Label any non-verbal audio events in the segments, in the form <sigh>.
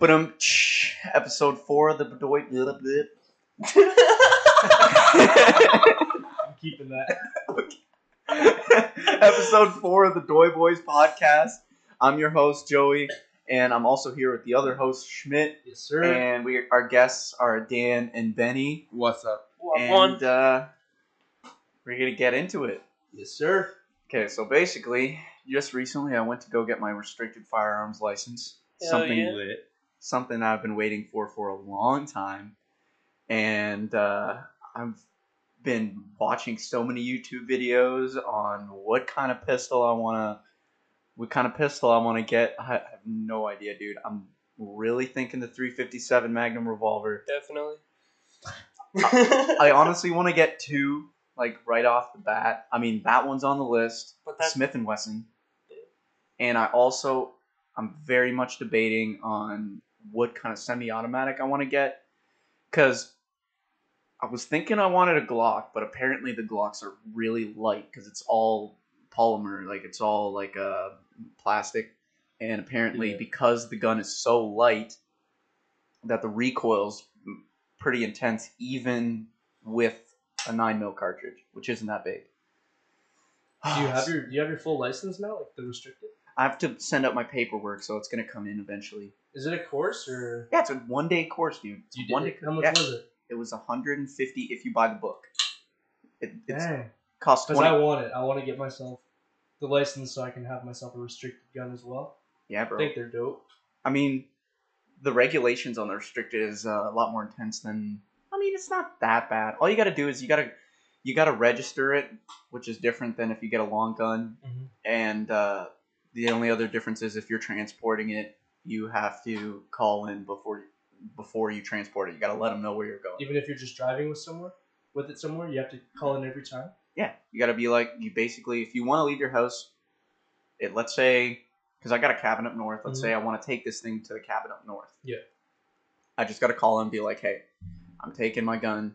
But um, episode four of the Bedoy. I'm keeping that. <laughs> episode four of the Doy Boys podcast. I'm your host Joey, and I'm also here with the other host Schmidt, Yes, sir. and we our guests are Dan and Benny, What's up? and uh, we're gonna get into it. yes, sir. Okay, so basically, just recently I went to go get my restricted firearms license. Hell something yeah. Lit. Something I've been waiting for for a long time, and uh, I've been watching so many YouTube videos on what kind of pistol I want to, what kind of pistol I want to get. I have no idea, dude. I'm really thinking the 357 Magnum revolver. Definitely. I <laughs> honestly want to get two, like right off the bat. I mean, that one's on the list. But that's Smith and Wesson. And I also I'm very much debating on what kind of semi-automatic I want to get cuz I was thinking I wanted a Glock, but apparently the Glocks are really light cuz it's all polymer, like it's all like uh plastic and apparently Yeah. because the gun is so light that the recoil's pretty intense even with a 9 mil cartridge, which isn't that big. Do you have <sighs> your Do you have your full license now, like the restricted? I have to send out my paperwork, so it's gonna come in eventually. Is it a course or? Yeah, it's a one day course, dude. It's You a did one it? day. How much yeah, was it? it was 150 if you buy the book. It it's Dang. costs Because 20. I want it. I want to get myself the license so I can have myself a restricted gun as well. yeah, I bro. think they're dope. I mean, the regulations on the restricted is uh, a lot more intense than. I mean, it's not that bad. All you gotta do is you gotta you gotta register it, which is different than if you get a long gun. Mhm. And uh, the only other difference is if you're transporting it, you have to call in before before you transport it. You gotta let them know where you're going. Even if you're just driving with somewhere, with it somewhere, you have to call in every time. Yeah, you got to be like you basically if you want to leave your house, it let's say because I got a cabin up north. Let's Mhm. say I want to take this thing to the cabin up north. Yeah. I just got to call and be like, hey, I'm taking my gun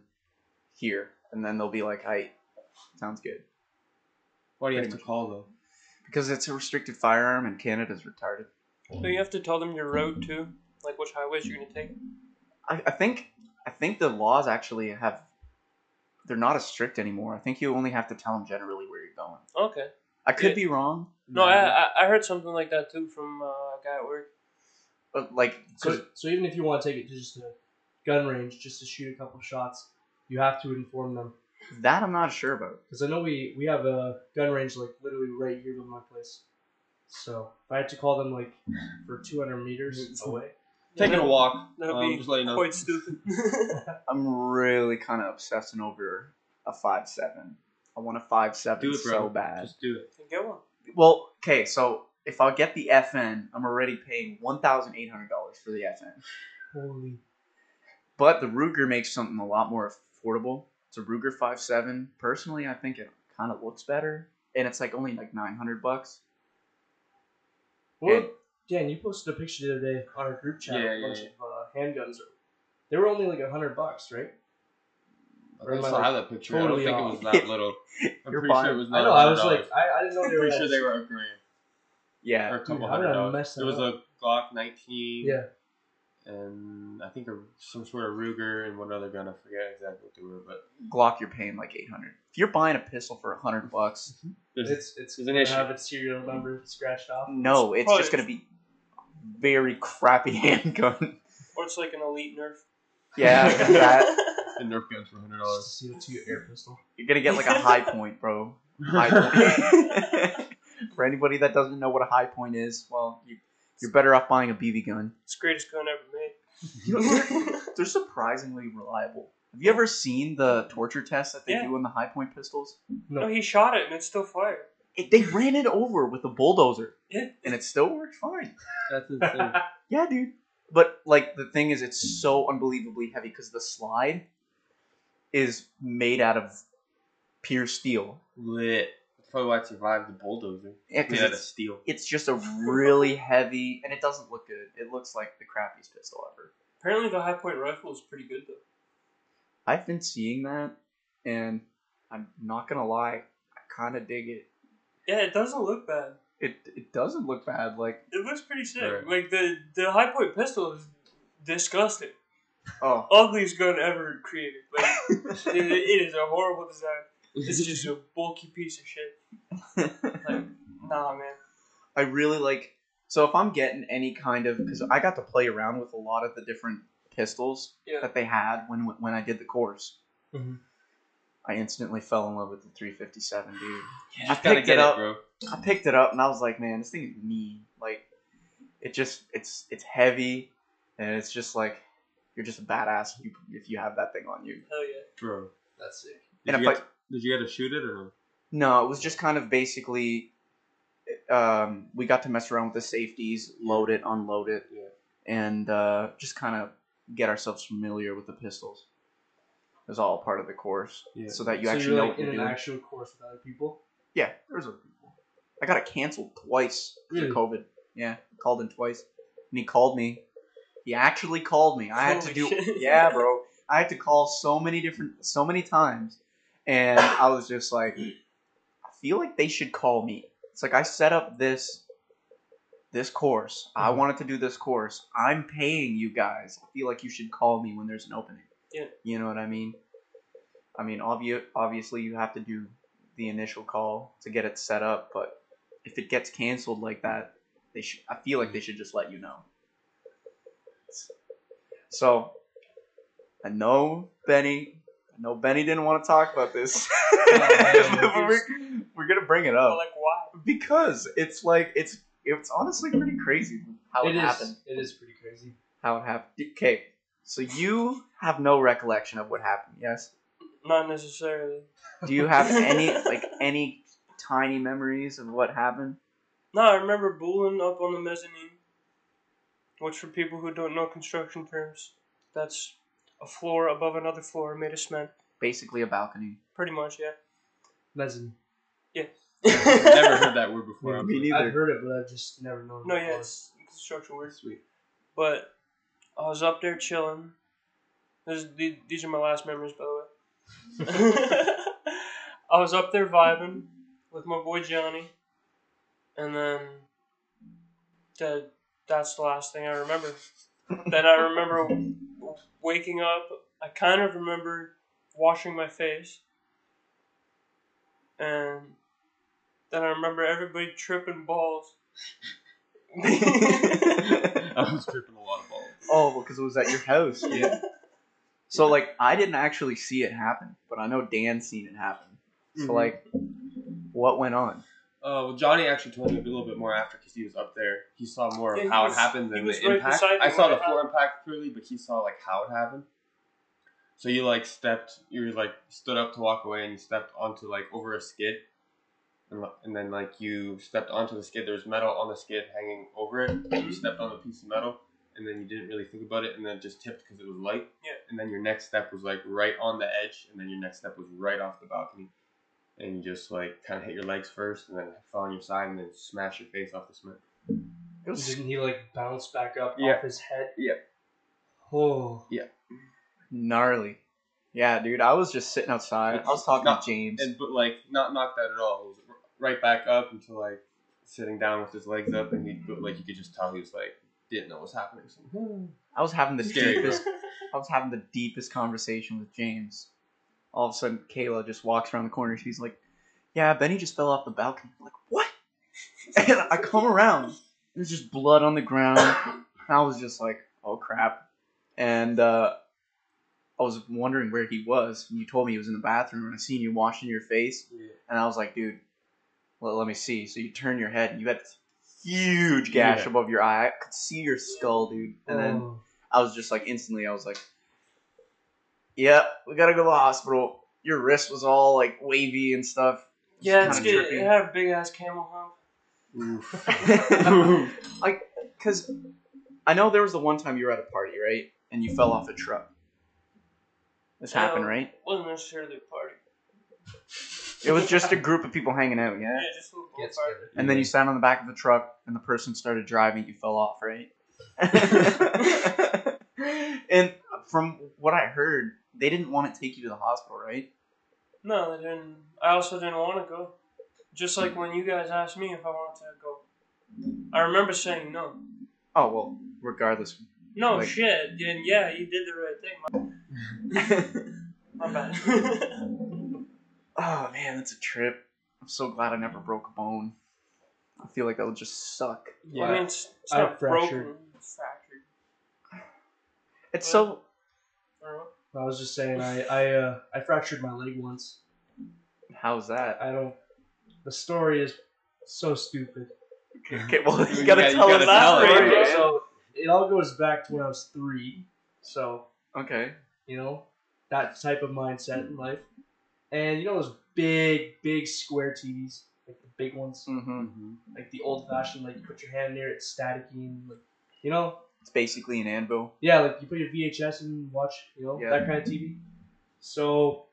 here, and then they'll be like, hey, sounds good, Why do you Pretty have to much. call though? Because it's a restricted firearm and Canada's retarded. so you have to tell them your road too, like which highways you're gonna take. I, I think I think the laws actually have they're not as strict anymore. I think you only have to tell them generally where you're going. Okay. I could Yeah. be wrong, No, I, I I heard something like that too from uh, a guy at work. but like 'cause- So, so even if you want to take it to just a gun range, just to shoot a couple shots, you have to inform them. That I'm not sure about. Because I know we we have a gun range like literally right here by my place. So if I had to call them like for 200 meters <laughs> away, Taking a walk. That'll um, be just let you know. quite stupid. <laughs> I'm really kind of obsessing over a five seven. I want a five seven Do it, bro. so bad. Just do it. Get one. Well, okay, so if I get the FN, I'm already paying one thousand eight hundred dollars for the FN. holy, But the Ruger makes something a lot more affordable. It's a Ruger five seven. Personally, I think it kind of looks better, and it's like only like nine hundred bucks. well, And- Dan, you posted a picture the other day on our group chat Yeah, of a bunch yeah. of uh, handguns. They were only like a hundred bucks, right? I Or am I, still like, have that picture. totally I don't off? think it was that little. <laughs> I'm You're pretty fine. sure it was I not. know. I was like, I, I didn't know they were. pretty sure they were a grand Yeah, or a couple Dude, hundred I dollars. mess that It was up? a Glock 19. Yeah. And I think a, some sort of Ruger and one other gun. I forget exactly what they were, but mm-hmm. Glock, you're paying like eight hundred. If you're buying a pistol for a hundred mm-hmm. bucks, there's, It's it's an gonna issue. have its serial number scratched off. no, it's Probably- just gonna be very crappy <laughs> handgun. Or it's like an elite nerf. Yeah, that. <laughs> the Nerf guns for hundred dollars. just a CO2 air pistol. You're gonna get like a Hi-Point, bro. <laughs> Hi-Point. For anybody that doesn't know what a Hi-Point is, well, you, you're better off buying a BB gun. It's the greatest gun ever made. <laughs> They're, <laughs> they're surprisingly reliable. Have you ever seen the torture test that they Yeah. do on the Hi-Point pistols? no, No, he shot it and it's still fired. It, they ran it over with a bulldozer, Yeah. and it still worked fine. That's <laughs> insane. Yeah, dude. But like the thing is, it's so unbelievably heavy because the slide is made out of pure steel. Lit. That's probably why it survived the bulldozer. Yeah, because it's, steel. it's just a really heavy, and it doesn't look good. It looks like the crappiest pistol ever. Apparently the Hi-Point rifle is pretty good though. I've been seeing that, and I'm not gonna lie, I kind of dig it. Yeah, it doesn't look bad. It it doesn't look bad. Like It looks pretty sick. Right. Like the the Hi-Point pistol is disgusting. Oh, Ugliest gun ever created. Like <laughs> it, it is a horrible design. It's just a bulky piece of shit. <laughs> Like, nah, man. I really like. So if I'm getting any kind of, because I got to play around with a lot of the different pistols Yeah. that they had when when I did the course. Mhm. I instantly fell in love with the 357, dude. You I just gotta picked get it it, up. bro. I picked it up and I was like, man, this thing is mean. Like, it just it's it's heavy, and it's just like you're just a badass if you, if you have that thing on you. Hell yeah. Bro. That's sick. Did And you, if get, did you get to shoot it or no? No, it was just kind of basically, um, we got to mess around with the safeties, load it, unload it, Yeah. and uh, just kind of get ourselves familiar with the pistols. It was all part of the course, Yeah. so that you so actually you're know like what in you're an doing. actual course with other people. Yeah, there's a. I got it canceled twice Really? for COVID. Yeah, called in twice, and he called me. He actually called me. I had to do. Shit. Yeah, bro. <laughs> I had to call so many different, so many times, and I was just like, I feel like they should call me. It's like I set up this, this course. I Mhm. wanted to do this course. I'm paying you guys. I feel like you should call me when there's an opening. Yeah. You know what I mean? I mean, obvi- obviously you have to do the initial call to get it set up, but if it gets canceled like that, they should. I feel like they should just let you know. So, I know Benny. I know Benny didn't want to talk about this, man. <laughs> but we're, we're gonna bring it But up like, why? because it's like it's it's honestly pretty crazy how it, It is. happened. It is pretty crazy. How it happened. Okay, so you have no recollection of what happened, yes? Not necessarily. Do you have any <laughs> like any tiny memories of what happened? No, I remember booling up on the mezzanine, which for people who don't know construction terms, that's a floor above another floor made of cement. Basically a balcony. Pretty much, yeah. Mezzanine. Never heard that word before. <laughs> Me I'm Me neither. I've heard it, but I've just never known. No, what it yeah, was. it's construction work. Sweet. But I was up there chilling. This, these, these are my last memories, by the way. <laughs> I was up there vibing with my boy Johnny, and then that that's the last thing I remember. then I remember w- waking up. I kind of remember washing my face, and then I remember everybody tripping balls. <laughs> <laughs> I was tripping a lot of balls. Oh, because it was at your house. Yeah. <laughs> So like I didn't actually see it happen, but I know Dan seen it happen. So Mhm. like, what went on? Uh, well, Johnny actually told me a little bit more after because he was up there. He saw more Yeah, of he how was- it happened he than was the right impact. beside I saw when the it floor impact clearly, but he saw like how it happened. So you like stepped, you like stood up to walk away, and you stepped onto like over a skid, and, li- and then like you stepped onto the skid. There was metal on the skid hanging over it, you stepped on the piece of metal, and then you didn't really think about it, and then it just tipped because it was light. Yeah. And then your next step was like right on the edge, and then your next step was right off the balcony, and you just like kind of hit your legs first, and then fall on your side, and then smash your face off the cement. It was Didn't he like bounce back up Yeah. off his head? Yeah. Oh. Yeah. Gnarly. Yeah, dude. I was just sitting outside. I was talking Not- to James. and but like not knocked that at all. It was r- right back up until like sitting down with his legs up, and he but, like you could just tell he was like didn't know what was happening. So, I was having the Scary, bro. deepest. I was having the deepest conversation with James. All of a sudden, Kayla just walks around the corner. She's like, "Yeah, Benny just fell off the balcony." I'm like, "What?" <laughs> And I come around. There's just blood on the ground. I was just like, "Oh crap!" And uh, I was wondering where he was. And you told me he was in the bathroom, and I seen you washing your face. yeah. And I was like, "Dude, well, let me see." So you turn your head, and you had this huge gash Yeah. above your eye. I could see your skull, dude. And then Oh. I was just like instantly, I was like, "Yeah, we gotta go to the hospital." Your wrist was all like wavy and stuff. Yeah, it's good. trippy. It had a big ass camel hump. Oof. <laughs> <laughs> like, cause I know there was the one time you were at a party, right, and you fell off a truck. This happened, No. right? wasn't necessarily a party. It was just a group of people hanging out, yeah. Yeah, just a little party. together. And then you sat on the back of the truck, and the person started driving. You fell off, right? <laughs> and from what I heard, they didn't want to take you to the hospital, right? No, they didn't. I also didn't want to go. Just like when you guys asked me if I wanted to go. I remember saying no. Oh well, regardless, No Like- shit. Then yeah, you did the right thing. My, <laughs> my bad. <laughs> oh man, that's a trip. I'm so glad I never broke a bone. I feel like that would just suck. Yeah, I mean, it's, it's I not fractured. broken. It's fractured. It's so I don't know. I was just saying, I I uh, I fractured my leg once. how's that? I don't. The story is so stupid. Okay, well you You gotta gotta- you tell gotta us tell that it. story, man. So it all goes back to when I was three. So Okay. you know that type of mindset in life, and you know those big, big square TVs, like the big ones, Mm-hmm. like the old fashioned, like you put your hand near it, it's staticky, and like you know, It's basically an anvil. yeah, like you put your VHS and watch, you know, Yeah. that kind of TV. So,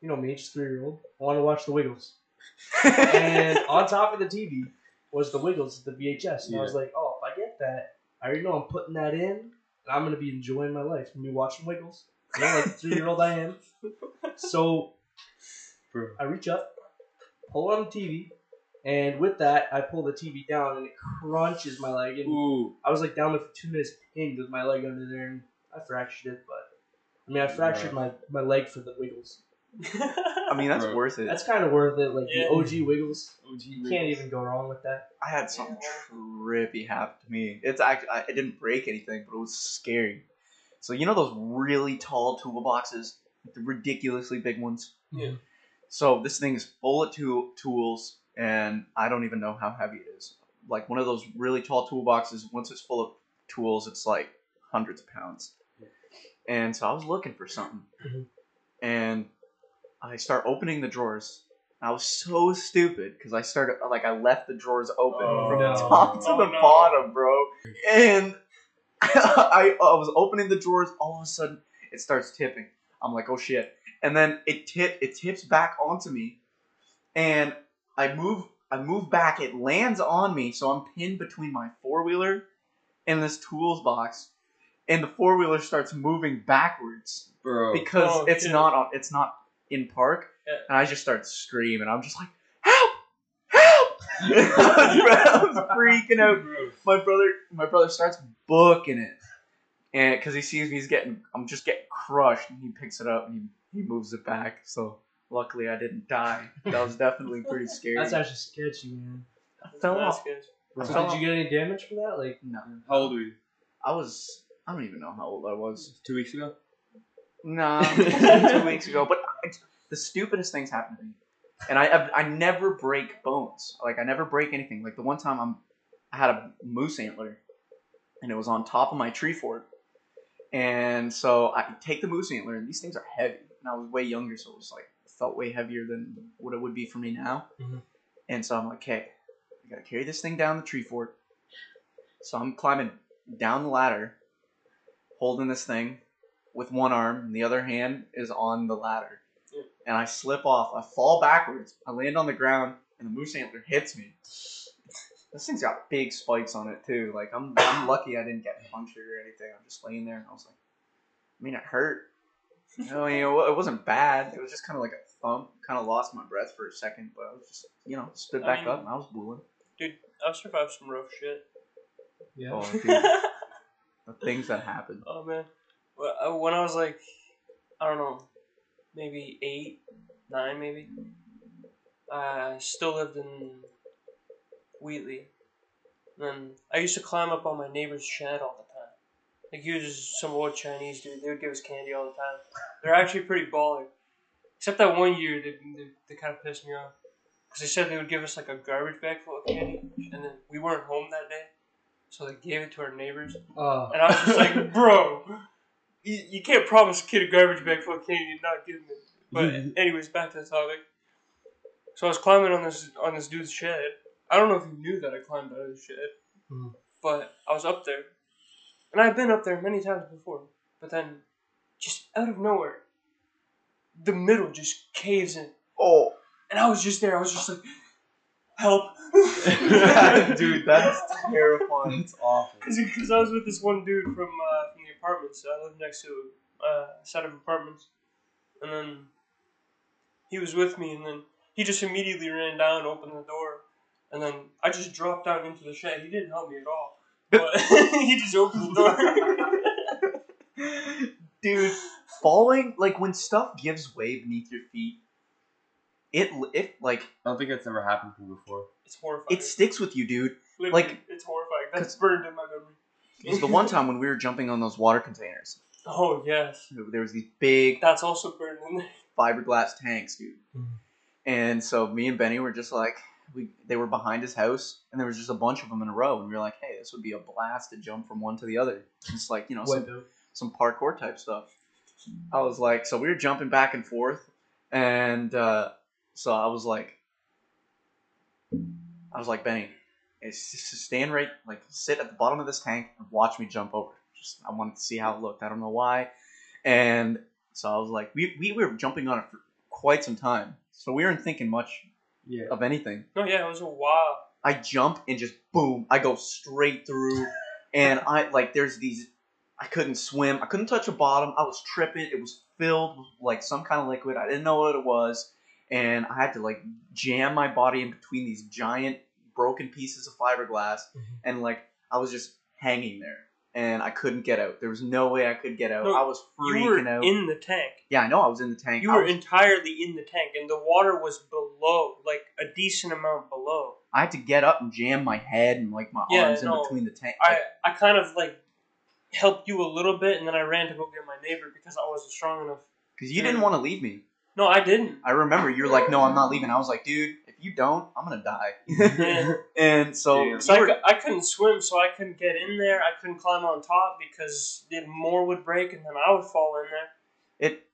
you know me, just three year old, I want to watch the Wiggles. <laughs> and on top of the TV was the Wiggles, the VHS. And I was like, oh, if I get that, I already know I'm putting that in, and I'm gonna be enjoying my life. I'm gonna be watching Wiggles. You know, like three year old I am. So Bro. I reach up, pull on the TV, and with that, I pull the TV down, and it crunches my leg. And Ooh. I was like down there for two minutes, pinned with my leg under there, and I fractured it. But I mean, I fractured my, my leg for the Wiggles. <laughs> I mean, that's Bro. worth it. That's kind of worth it. Like Yeah. the OG Wiggles, OG you can't even go wrong with that. I had something trippy happen to me. It's actually I, it didn't break anything, but it was scary. So you know those really tall toolboxes, like the ridiculously big ones. Yeah. So this thing is full of tool tools, and I don't even know how heavy it is. Like one of those really tall toolboxes. Once it's full of tools, it's like hundreds of pounds. And so I was looking for something, Mhm. and I start opening the drawers. I was so stupid because I started like I left the drawers open Oh, from no. the top to Oh, the no. bottom, bro. And <laughs> I, I was opening the drawers. All of a sudden, it starts tipping. I'm like, oh shit! And then it tip it tips back onto me, and I move I move back. It lands on me, so I'm pinned between my four wheeler and this tools box, and the four wheeler starts moving backwards Bro. because Oh, it's shit. not on, it's not in park, Yeah. and I just start screaming. I'm just like, help, help! <laughs> I was freaking out. My brother, my brother starts booking it, and because he sees me, he's getting, I'm just getting crushed, and he picks it up and he, he moves it back. So luckily, I didn't die. That was definitely pretty <laughs> scary. That's actually sketchy, man. I fell That's off. good. I So fell did you get any damage from that? Like, No, How old were you? I was. I don't even know how old I was. Two weeks ago? Nah, <laughs> two weeks ago. But I, the stupidest things happen to me, and I, I I never break bones. Like I never break anything. Like the one time I'm, I had a moose antler, and it was on top of my tree fort, and so I take the moose antler, and these things are heavy. And I was way younger, so it was like felt way heavier than what it would be for me now. Mhm. And so I'm like, okay, I gotta carry this thing down the tree fort. So I'm climbing down the ladder, holding this thing with one arm, and the other hand is on the ladder. Yeah. And I slip off. I fall backwards. I land on the ground, and the moose antler hits me. This thing's got big spikes on it too. Like I'm, I'm lucky I didn't get punctured or anything. I'm just laying there, and I was like, I mean, it hurt. <laughs> You know, you know, it wasn't bad. It was just kind of like a thump. Kind of lost my breath for a second, but I was just, you know, stood I back mean- up and I was booling. I've survived some rough shit. yeah. Oh, <laughs> dude, the things that happened. Oh man, well, uh, when I was like, I don't know, maybe eight, nine, maybe. I still lived in Wheatley. And I used to climb up on my neighbor's shed all the time. Like he was just some old Chinese dude. They would give us candy all the time. They're actually pretty baller. Except that one year, they, they, they kind of pissed me off. Because they said they would give us like a garbage bag full of candy. And then we weren't home that day. So they gave it to our neighbors. Uh, And I was just like, <laughs> bro, you, you can't promise a kid a garbage bag full of candy and not give him it. But anyways, back to the topic. So I was climbing on this on this dude's shed. I don't know if you knew that I climbed out of his shed, Mhm. but I was up there, and I've been up there many times before. But then, just out of nowhere, the middle just caves in, Oh, and I was just there. I was just like, help, <laughs> dude, that's <laughs> terrifying. It's awful. Because I was with this one dude from uh, from the apartments. I lived next to uh, a set of apartments, and then he was with me, and then he just immediately ran down, opened the door, and then I just dropped down into the shed. He didn't help me at all. But <laughs> he just opened the door. Dude, falling like when stuff gives way beneath your feet, it it like I don't think that's ever happened to me before. it's horrifying. it sticks with you, dude. Literally, like- it's horrifying. That's burned in my memory. It was the one time when we were jumping on those water containers. Oh yes, There was these big that's also burned in there. fiberglass tanks, dude. Mhm. And so me and Benny were just like, we they were behind his house, and there was just a bunch of them in a row, and we were like, hey, this would be a blast to jump from one to the other, just like you know some, some parkour type stuff. I was like, so we were jumping back and forth, and uh, so I was like, I was like, Benny, it's just to stand right, like sit at the bottom of this tank and watch me jump over. Just I wanted to see how it looked. I don't know why, and so I was like, we we were jumping on it for quite some time, so we weren't thinking much Yeah. of anything. No, yeah, it was a while. I jump and just boom, I go straight through, and I like there's these. I couldn't swim. I couldn't touch the bottom. I was tripping. It was filled with like some kind of liquid. I didn't know what it was, and I had to like jam my body in between these giant broken pieces of fiberglass, Mhm. and like I was just hanging there, and I couldn't get out. There was no way I could get out. No, I was freaking You were out. in the tank. yeah, I know. I was in the tank. You I were was- entirely in the tank, and the water was below, like a decent amount below. I had to get up and jam my head and like my Yeah, arms in between the tank. I I kind of like helped you a little bit, and then I ran to go get my neighbor because I wasn't strong enough. Because you didn't want to leave me. No, I didn't. I remember you were like, "No, I'm not leaving." I was like, "Dude, if you don't, I'm gonna die." Yeah. <laughs> and so, Dude. So you I, were- I couldn't swim, so I couldn't get in there. I couldn't climb on top because the more would break, and then I would fall in there. it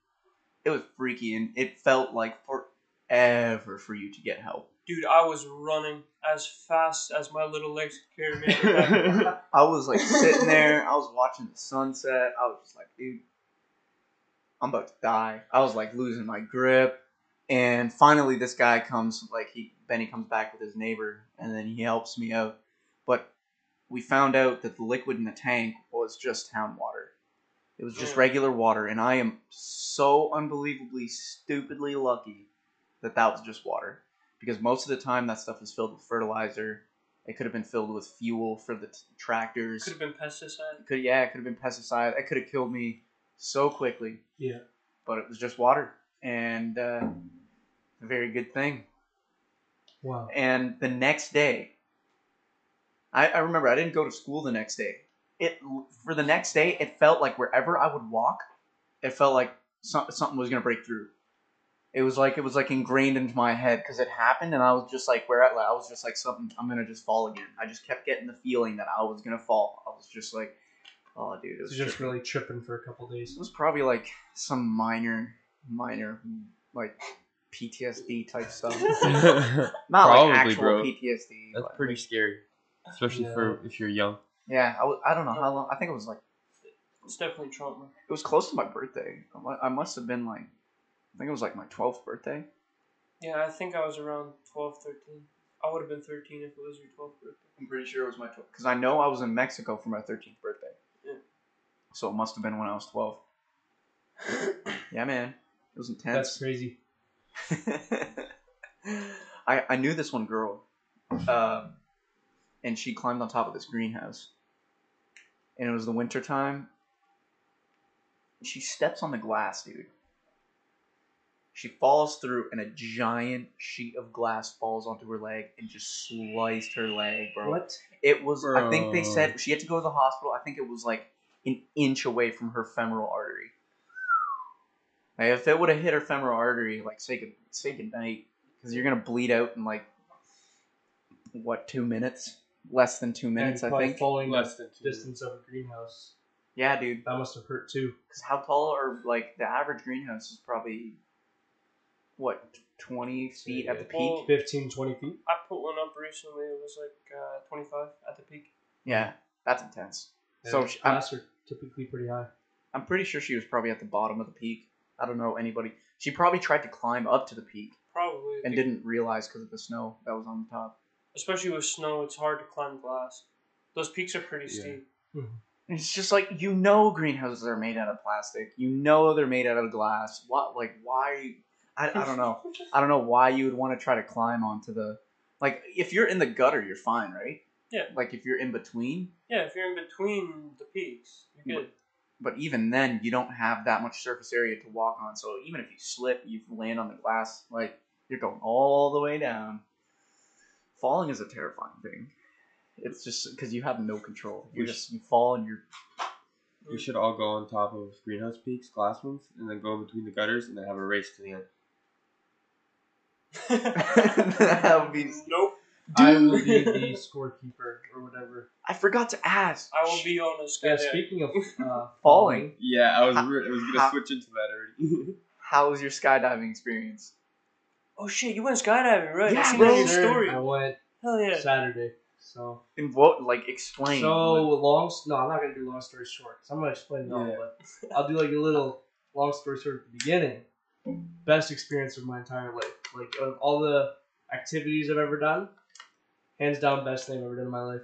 it was freaky, and it felt like forever for you to get help. Dude, I was running as fast as my little legs could carry me. <laughs> I was like sitting there. I was watching the sunset. I was just like, "Dude, I'm about to die." I was like losing my grip. And finally, this guy comes, like he Benny comes back with his neighbor, and then he helps me out. But we found out that the liquid in the tank was just town water. It was just Mm. regular water, and I am so unbelievably, stupidly lucky that that was just water. Because most of the time, that stuff is filled with fertilizer. It could have been filled with fuel for the t- tractors. Could have been pesticide. Could yeah, it could have been pesticide. It could have killed me so quickly Yeah. but it was just water and uh, a very good thing. Wow. And the next day, I, I remember I didn't go to school the next day. It for the next day, it felt like wherever I would walk, it felt like some, something was gonna break through. It was like it was like ingrained into my head because it happened, and I was just like, where I was just like something. I'm gonna just fall again. I just kept getting the feeling that I was gonna fall. I was just like, oh, dude, it was So just tripping. really tripping for a couple days. It was probably like some minor, minor, like PTSD type stuff. <laughs> Not Probably, like actual bro. PTSD. That's but- pretty scary, especially Yeah. for if you're young. Yeah, I, I don't know how long. I think it was like It's definitely trauma. it was close to my birthday. I I must have been like, I think it was like my twelfth birthday. Yeah, I think I was around 12, 13. I would have been 13 if it was your 12th birthday. I'm pretty sure it was my twelfth because I know I was in Mexico for my thirteenth birthday. Yeah. So it must have been when I was twelve. <coughs> Yeah, man, it was intense. That's crazy. <laughs> I I knew this one girl, um, and she climbed on top of this greenhouse, and it was the winter time. She steps on the glass, dude. She falls through, and a giant sheet of glass falls onto her leg and just sliced her leg, bro. What? It was. I think they said she had to go to the hospital. I think it was like an inch away from her femoral artery. Like if it would have hit her femoral artery, like say good, say good night, because you're gonna bleed out in like what two minutes? Less than two minutes, And I probably think. Following Less than two distance of a greenhouse. Yeah, dude. That must have hurt too. Because how tall are like the average greenhouse is probably what twenty feet at the peak. Well, 15, 20 feet. I put one up recently. It was like uh, 25 at the peak. Yeah, that's intense. So Yeah, she- I'm- glass are typically pretty high. I'm pretty sure she was probably at the bottom of the peak. I don't know anybody. She probably tried to climb up to the peak Probably. and didn't realize because of the snow that was on the top. Especially with snow, it's hard to climb glass. Those peaks are pretty Yeah. steep. And It's just like you know greenhouses are made out of plastic. You know they're made out of glass. What like why? I, I don't know. <laughs> I don't know why you would want to try to climb onto the like if you're in the gutter, you're fine, right? Yeah. Like if you're in between, Yeah, if you're in between the peaks, you're good. but even then you don't have that much surface area to walk on. So even if you slip, you land on the glass, like you're going all the way down. Falling is a terrifying thing. It's just because you have no control. You just you fall and you're. We should all go on top of greenhouse peaks, glass ones, and then go in between the gutters and then have a race to the end. That would be. <laughs> Nope. I will Dude, be the scorekeeper or whatever. I forgot to ask. I will be on a Yeah, skydive. speaking of <laughs> uh, Falling. Yeah, I was How- re- I was gonna how- switch into that already. <laughs> How was your skydiving experience? Oh shit, you went skydiving, right? Yeah, I seen bro. on your story. I went Hell yeah. Saturday. So In what? Like explain. so Like, long. No, I'm not gonna do long story short. 'cause I'm gonna explain it all, but I'll do like a little long story short at the beginning. Best experience of my entire life. Like of all the activities I've ever done, hands down best thing I've ever done in my life.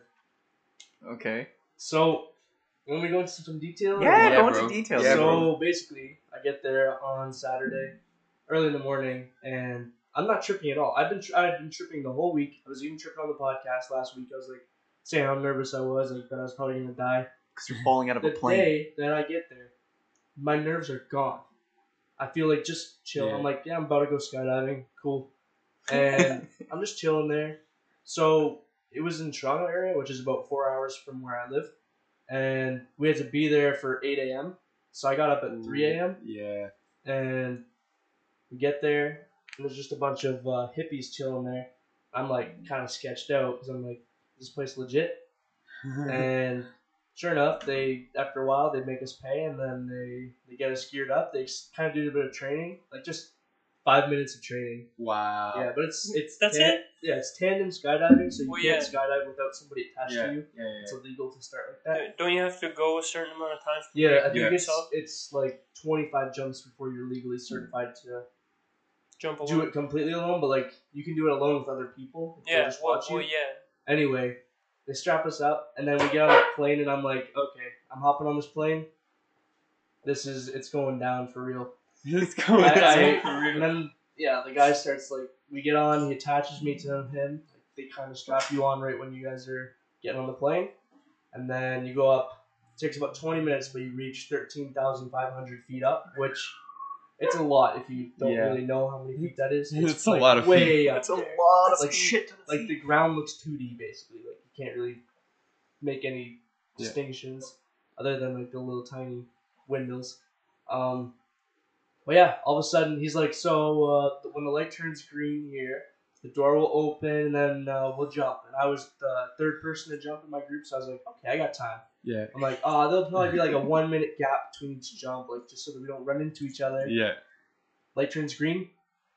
okay. So when we go into some detail, or Yeah, go bro. into details. Yeah, so bro. basically, I get there on Saturday, early in the morning, and I'm not tripping at all. I've been tri- I've been tripping the whole week. I was even tripping on the podcast last week. I was like saying how nervous I was, like that I was probably gonna die. Because you're falling out of The a plane. The day that I get there, my nerves are gone. I feel like just chill. Yeah. I'm like, yeah, I'm about to go skydiving. Cool. <laughs> And I'm just chilling there. So it was in Toronto area, which is about four hours from where I live, and we had to be there for 8 a.m. So I got up at 3 a.m. Yeah. and we get there, and there's just a bunch of uh, hippies chilling there. I'm like kind of sketched out because I'm like, this place legit. <laughs> and sure enough, they after a while they make us pay, and then they they get us geared up. They kind of do a bit of training, like just five minutes of training. wow. Yeah, but it's it's That's tan- it? Yeah, it's tandem skydiving, so you Well, can't yeah. skydive without somebody attached Yeah. to you. Yeah. yeah, It's yeah. illegal to start like that. Don't you have to go a certain amount of times? Yeah, I think can it's it's like 25 jumps before you're legally certified to jump do it completely alone. But like you can do it alone with other people. Yeah, just well, watch you. well, yeah. Anyway, they strap us up, and then we get on a plane, and I'm like, okay, I'm hopping on this plane. This is it's going down for real. <laughs> It's going I- down I- for real. And then yeah, the guy starts like we get on, he attaches me to him. They kind of strap you on right when you guys are getting on the plane, and then you go up. It takes about 20 minutes, but you reach 13,500 feet up, which it's a lot if you don't Yeah. really know how many feet that is. It's a like, lot of feet. way up That's a there lot of Like, shit. like the ground looks 2D basically. Like you can't really make any Yeah. distinctions other than like the little tiny windmills. Um, but yeah, all of a sudden he's like, so uh, when the light turns green here, the door will open and then uh, we'll jump. And I was the third person to jump in my group, so I was like, okay, I got time. Yeah. I'm like, oh, there'll probably be like a one minute gap between each jump, like just so that we don't run into each other. Yeah. Light turns green,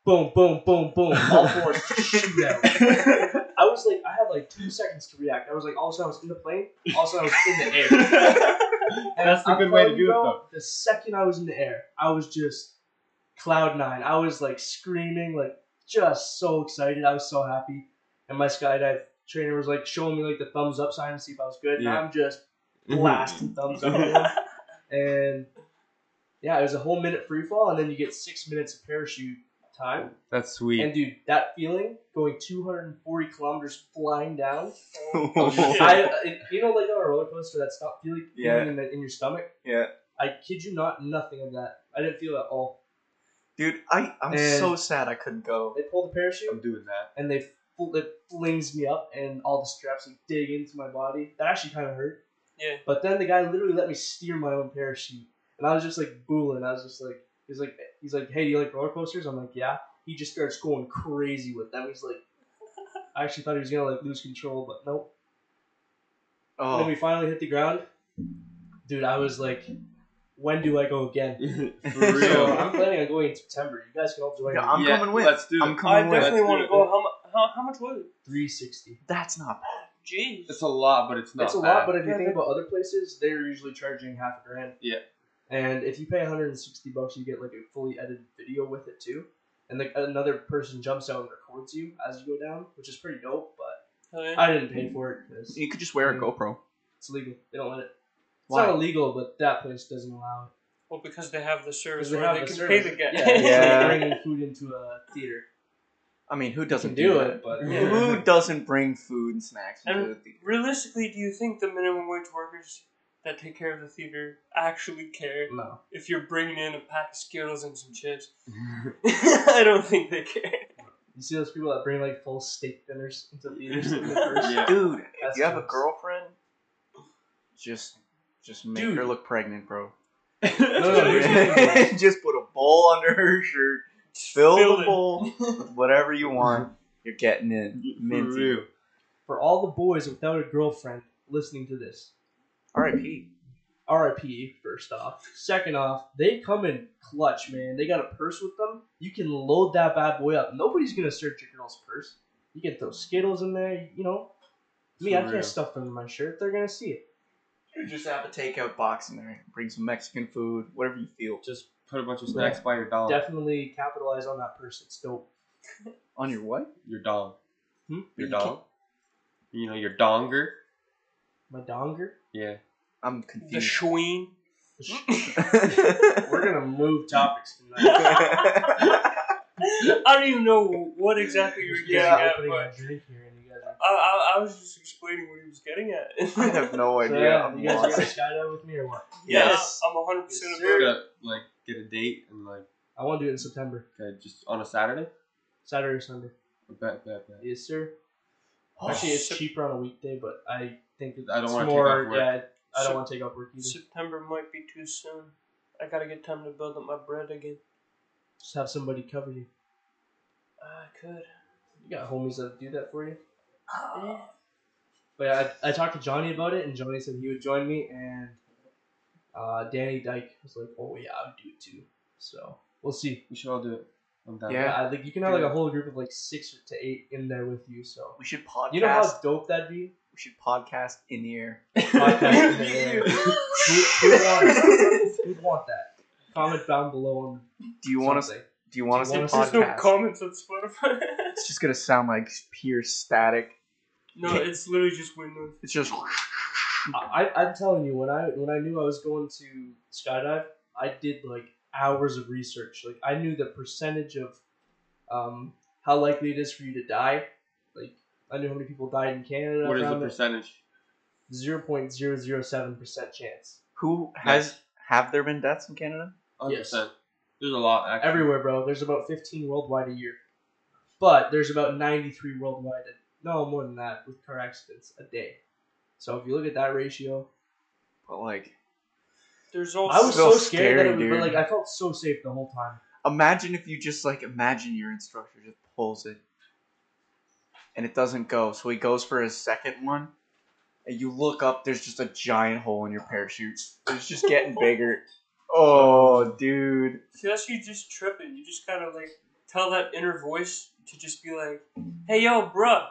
boom, boom, boom, boom, all four shoot <laughs> out. I was like, I had like two seconds to react. I was like, all of a sudden I was in the plane, all of a sudden I was in the air. And <laughs> That's the I'm good way to do it, though. The second I was in the air, I was just cloud nine. I was like screaming, like just so excited. I was so happy. And my skydive trainer was like showing me like the thumbs up sign to see if I was good. And I'm just mm-hmm. blasting thumbs up. <laughs> And yeah, it was a whole minute free fall, and then you get six minutes of parachute time. That's sweet. And dude, that feeling going 240 kilometers flying down. Oh, <laughs> shit. I, it, you know, like on a roller coaster, that stop feeling, Yeah. in, the, in your stomach. Yeah. I kid you not, nothing of that. I didn't feel it at all. Dude, I I'm And- so sad I couldn't go. They pull the parachute I'm doing that. and they fl- it flings me up, and all the straps like dig into my body. That actually kind of hurt. Yeah. But then the guy literally let me steer my own parachute, and I was just like booling. I was just like, he's like, he's like, hey, do you like roller coasters? I'm like, yeah. He just starts going crazy with them. He's like, <laughs> I actually thought he was gonna like lose control, but nope. Oh, When we finally hit the ground, dude, I was like, when do I go again? <laughs> For <laughs> So real. I'm planning on going in September. You guys can all join Yeah, me. I'm Yeah, coming with. let's do I'm it. coming I with. definitely want to go. How, mu- how, how much was it? 360. That's not bad. Jeez. It's a lot, but it's not. it's a bad. lot, but if you think about other places, they're usually charging half a grand. Yeah. And if you pay 160 bucks, you get like a fully edited video with it too. And like another person jumps out and records you as you go down, which is pretty dope. But Hell yeah. I didn't pay for it because You could just wear a GoPro. it's illegal. They don't let it. It's Why? not illegal, but that place doesn't allow it. Well, because they have the service they where have they the can service. pay the guy. Yeah, it's Yeah. bringing food into a theater. I mean, who doesn't can do that? it, but Yeah. Who <laughs> doesn't bring food and snacks into And the theater? Realistically, do you think the minimum wage workers that take care of the theater actually care no. if you're bringing in a pack of Skittles and some chips? <laughs> <laughs> I don't think they care. You see those people that bring like full steak dinners into theaters in the first. Yeah. Dude, if That's you have a girlfriend, just just make Dude. her look pregnant, bro. <laughs> no, here's the thing, <laughs> just put a bowl under her shirt, fill Fill the it. bowl <laughs> with whatever you want. You're getting in. For Minty. real. For all the boys without a girlfriend listening to this, R.I.P. RIP, first off. Second off, they come in clutch, man. They got a purse with them. You can load that bad boy up. Nobody's gonna search your girl's purse. You can throw Skittles in there, you know. Me, For I real. can't stuff them in my shirt. They're gonna see it. You just have a takeout box in there. Bring some Mexican food, whatever you feel. Just put a bunch of snacks by your dog. Definitely capitalize on that purse. It's dope. On your what? Your dog. Hmm? Your You dog. You know your donger. My donger. Yeah. I'm The confused. Schween. <laughs> We're gonna move topics tonight. <laughs> I don't even know what exactly you were getting Yeah, at, opening my but drink here, and you guys are. I, I, I was just explaining what he was getting at. I have no <laughs> So, idea. yeah, I'm you guys lost. gonna skydive with me or what? yeah, Yes. I'm 100% Yes, about sir. it. Gotta like get a date and like I want to do it in September, okay, just on a Saturday. Saturday or Sunday. Bet, bet, bet. Yes, sir. Oh, Actually, it's Sep- cheaper on a weekday, but I think it's I don't wanna take more. off work. Yeah, I don't Sep- want to take off work either. September might be too soon. I gotta get time to build up my bread again. Just have somebody cover you. I could. You got homies that do that for you. Yeah. <sighs> But yeah, I, I talked to Johnny about it, and Johnny said he would join me, and uh, Danny Dyke was like, "Oh yeah, I would do it too." So we'll see. We should all do it. I'm. Yeah. I think you can have like a whole group of like six to eight in there with you. So We should podcast. you know how dope that'd be. we should podcast in the air. <laughs> Podcast in the air. <laughs> Who, who'd want? Who'd want that? Comment down below on Do you want us? something. Do you want us to want us There's no comments on Spotify. <laughs> It's just gonna sound like pure static. No, it's literally just Windows. It's just. I, I'm telling you, when I when I knew I was going to skydive, I did like hours of research. Like I knew the percentage of um, how likely it is for you to die. Like I knew how many people died in Canada. What is the percentage? Zero point zero zero seven percent chance. Who has? Have there been deaths in Canada? 100%. Yes. There's a lot actually. Everywhere, bro. There's about 15 worldwide a year, but there's about 93 worldwide. No, more than that with car accidents a day. So if you look at that ratio, But like, There's also I was so so scared that it was, but like I felt so safe the whole time. imagine if you just like imagine your instructor just pulls it, and it doesn't go. So he goes for his second one, and you look up. There's just a giant hole in your parachute. It's just getting <laughs> bigger. Oh, dude. See, that's you just tripping. You just gotta like tell that inner voice to just be like, "Hey, yo, bruh,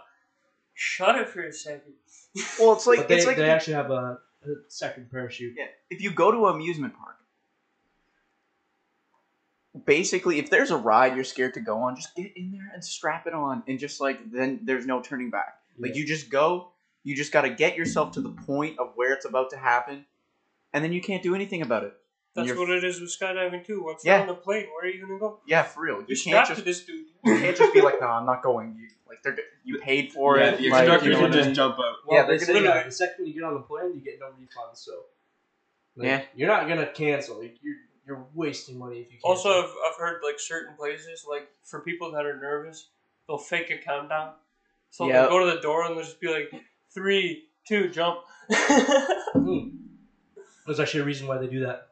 shut it for a second. <laughs> Well, it's like but they, it's like they actually have a, a second parachute. Yeah, if you go to an amusement park, basically, if there's a ride you're scared to go on, just get in there and strap it on, and just like then there's no turning back. Like you just go, you just got to get yourself to the point of where it's about to happen, and then you can't do anything about it. That's You're- what it is with skydiving too. Once Yeah. you're on the plane, where are you gonna go? Yeah, for real. You You're can't strapped just to this dude. you can't just be like, no, I'm not going. You like they're you paid for yeah, it. the like, instructor you know can what I just mean? jump out. Well, Yeah, they they're say gonna- that the second you get on the plane, you get no refund. So like, Yeah. you're not gonna cancel. Like, you're you're wasting money if you cancel. Also, I've, I've heard like certain places, like for people that are nervous, they'll fake a countdown. So Yeah. they'll go to the door and they'll just be like, three, two, jump. <laughs> Hmm. there's actually a reason why they do that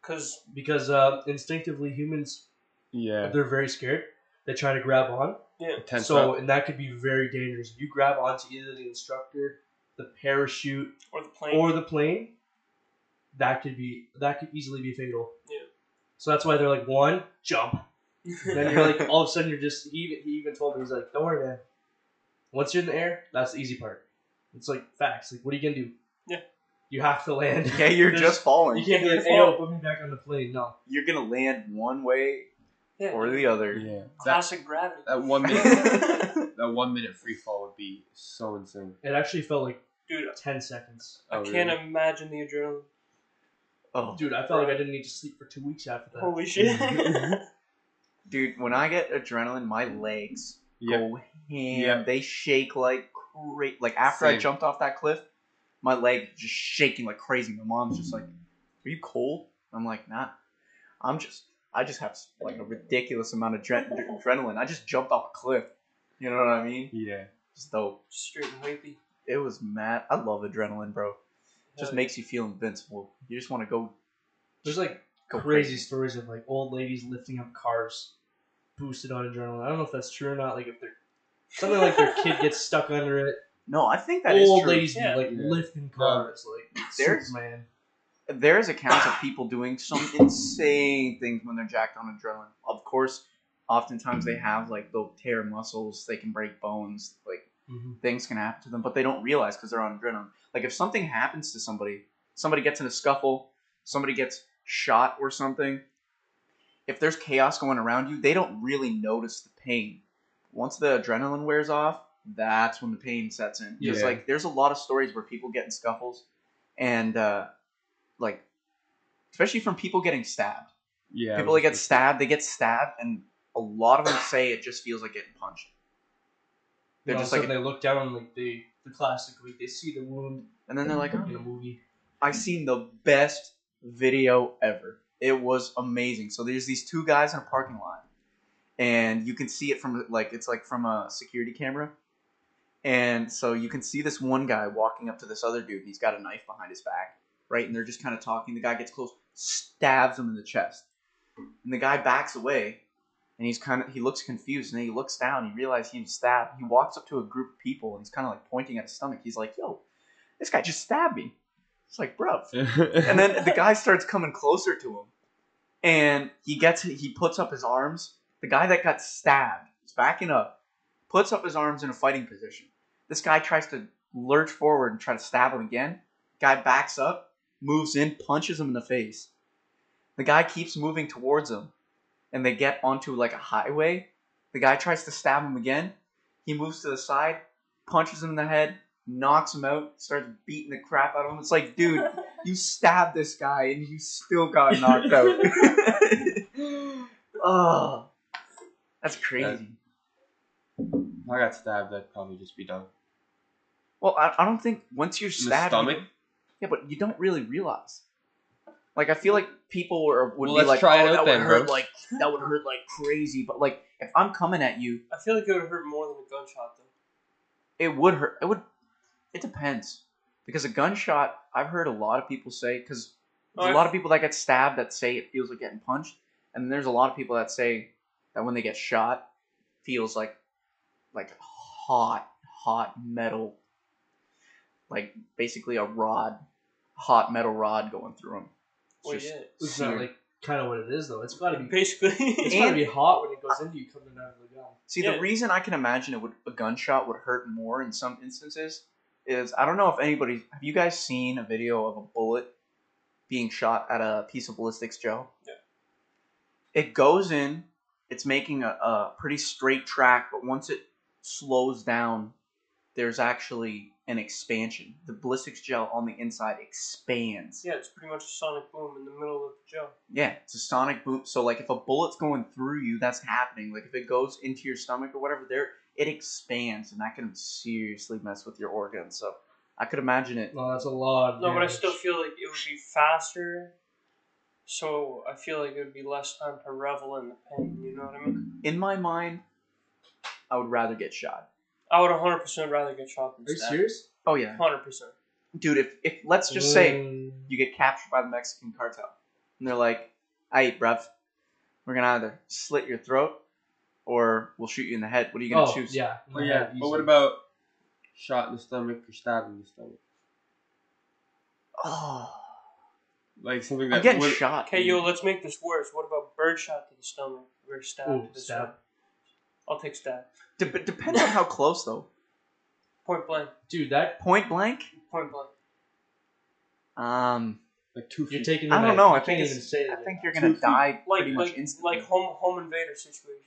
Because because uh, instinctively humans Yeah. they're very scared. They try to grab on. Tense so up. and that could be very dangerous. If you grab onto either the instructor, the parachute, or the plane. or the plane, that could be that could easily be fatal. Yeah. So that's why they're like one jump. And <laughs> then you're like all of a sudden you're just he even, he even told me he's like don't worry man. Once you're in the air, that's the easy part. It's like facts. Like what are you gonna do? Yeah. You have to land. Yeah, you're <laughs> There's- just falling. You can't be You're like, hey, yo, put me back on the plane. No. You're gonna land one way yeah. or the other. Yeah. That, Classic gravity. that one <laughs> minute that one minute free fall would be so insane. It actually felt like Dude, ten seconds. I Oh, can't really? imagine the adrenaline. Oh, Dude, I felt like I didn't need to sleep for two weeks after that. Holy shit. <laughs> Dude, when I get adrenaline, my legs Yeah. go ham. Yeah. They shake like crazy. Like after I Same. jumped off that cliff, my leg just shaking like crazy. My mom's just like, "Are you cold?" I'm like, "Nah, I'm just." I just have like a ridiculous amount of adre- adrenaline. I just jumped off a cliff. You know what I mean? Yeah. Just dope. Straight and hypey. It was mad. I love adrenaline, bro. just Hell makes you feel invincible. You just want to go There's like Go crazy crazy. stories of like old ladies lifting up cars, boosted on adrenaline. I don't know if that's true or not. Like if they're something like their kid gets stuck under it. <laughs> No, I think that is old true. ladies Yeah. like Yeah. lifting cars, like There's- Superman. There's accounts of people doing some insane things when they're jacked on adrenaline. Of course, oftentimes they have like they'll tear muscles, they can break bones, like Mhm. things can happen to them, but they don't realize because they're on adrenaline. Like if something happens to somebody, somebody gets in a scuffle, somebody gets shot or something. If there's chaos going around you, they don't really notice the pain. Once the adrenaline wears off, that's when the pain sets in. Just Yeah. like there's a lot of stories where people get in scuffles, and uh, like especially from people getting stabbed. Yeah. people that get stabbed, they get stabbed, and a lot of them say it just feels like getting punched. They're just like, they look down like they the classic like they see the wound and then they're like, in a movie. I seen the best video ever. It was amazing. So there's these two guys in a parking lot, and you can see it from like it's like from a security camera, and so you can see this one guy walking up to this other dude. And he's got a knife behind his back, right? And they're just kind of talking. The guy gets close, stabs him in the chest, and the guy backs away, and he's kind of he looks confused, and then he looks down. He realizes he was stabbed. He walks up to a group of people, and he's kind of like pointing at his stomach. He's like, "Yo, this guy just stabbed me." It's like, bro, <laughs> and then the guy starts coming closer to him and he gets he puts up his arms the guy that got stabbed is backing up puts up his arms in a fighting position this guy tries to lurch forward and try to stab him again guy backs up moves in punches him in the face the guy keeps moving towards him and they get onto like a highway the guy tries to stab him again he moves to the side punches him in the head knocks him out starts beating the crap out of him it's like dude <laughs> you stabbed this guy and you still got knocked out. <laughs> oh, that's crazy. if I got stabbed, I'd probably just be done. Well, I, I don't think once you're In the stabbed, you stomach? Don't- yeah, but you don't really realize. Like I feel like people were, would Well, be let's like, try "Oh, it out that then, would hurt bro." like that would hurt like crazy." But like if I'm coming at you, I feel like it would hurt more than a gunshot though. it would hurt. It would. It depends because a gunshot. I've heard a lot of people say because there's a lot of people that get stabbed that say it feels like getting punched, and there's a lot of people that say that when they get shot, feels like like hot, hot metal, like basically a rod, hot metal rod going through them. Well, It's just yeah. It's not like kind of what it is though. It's got to be. Basically, <laughs> it's got to be hot when it goes into you coming out of the gun. See, Yeah. the reason I can imagine it would a gunshot would hurt more in some instances is I don't know if anybody have you guys seen a video of a bullet being shot at a piece of ballistics, Joe? Yeah. It goes in, it's making a, a pretty straight track, but once it slows down, there's actually an expansion. The ballistics gel on the inside expands. yeah, it's pretty much a sonic boom in the middle of the gel. Yeah, it's a sonic boom. So like if a bullet's going through you, that's happening. Like if it goes into your stomach or whatever, there it expands and that can seriously mess with your organs. So I could imagine it. No, that's a lot. No, but I still feel like it would be faster. So I feel like it would be less time to revel in the pain. You know what I mean? In my mind, I would rather get shot. I would 100% rather get shot than Are you stabbed. serious? Oh yeah, 100%. dude. If if let's just say Mm, you get captured by the Mexican cartel and they're like, "Hey, bruv, we're gonna either slit your throat or we'll shoot you in the head. What are you gonna oh, choose?" Yeah. Oh yeah, but what about shot in the stomach or stabbed in the stomach? Oh, Like something that I'm getting would- shot. Okay, yo, let's make this worse. What about birdshot to the stomach or stab Ooh, to the stab. stomach? I'll take stab. De- depends on how close though. Point blank. Dude, that Point blank. Point blank. Um, like two feet. you're feet. taking. I them don't out. know. You I think even say I think you're gonna feet. die Like pretty much like instantly. like home home invader situation.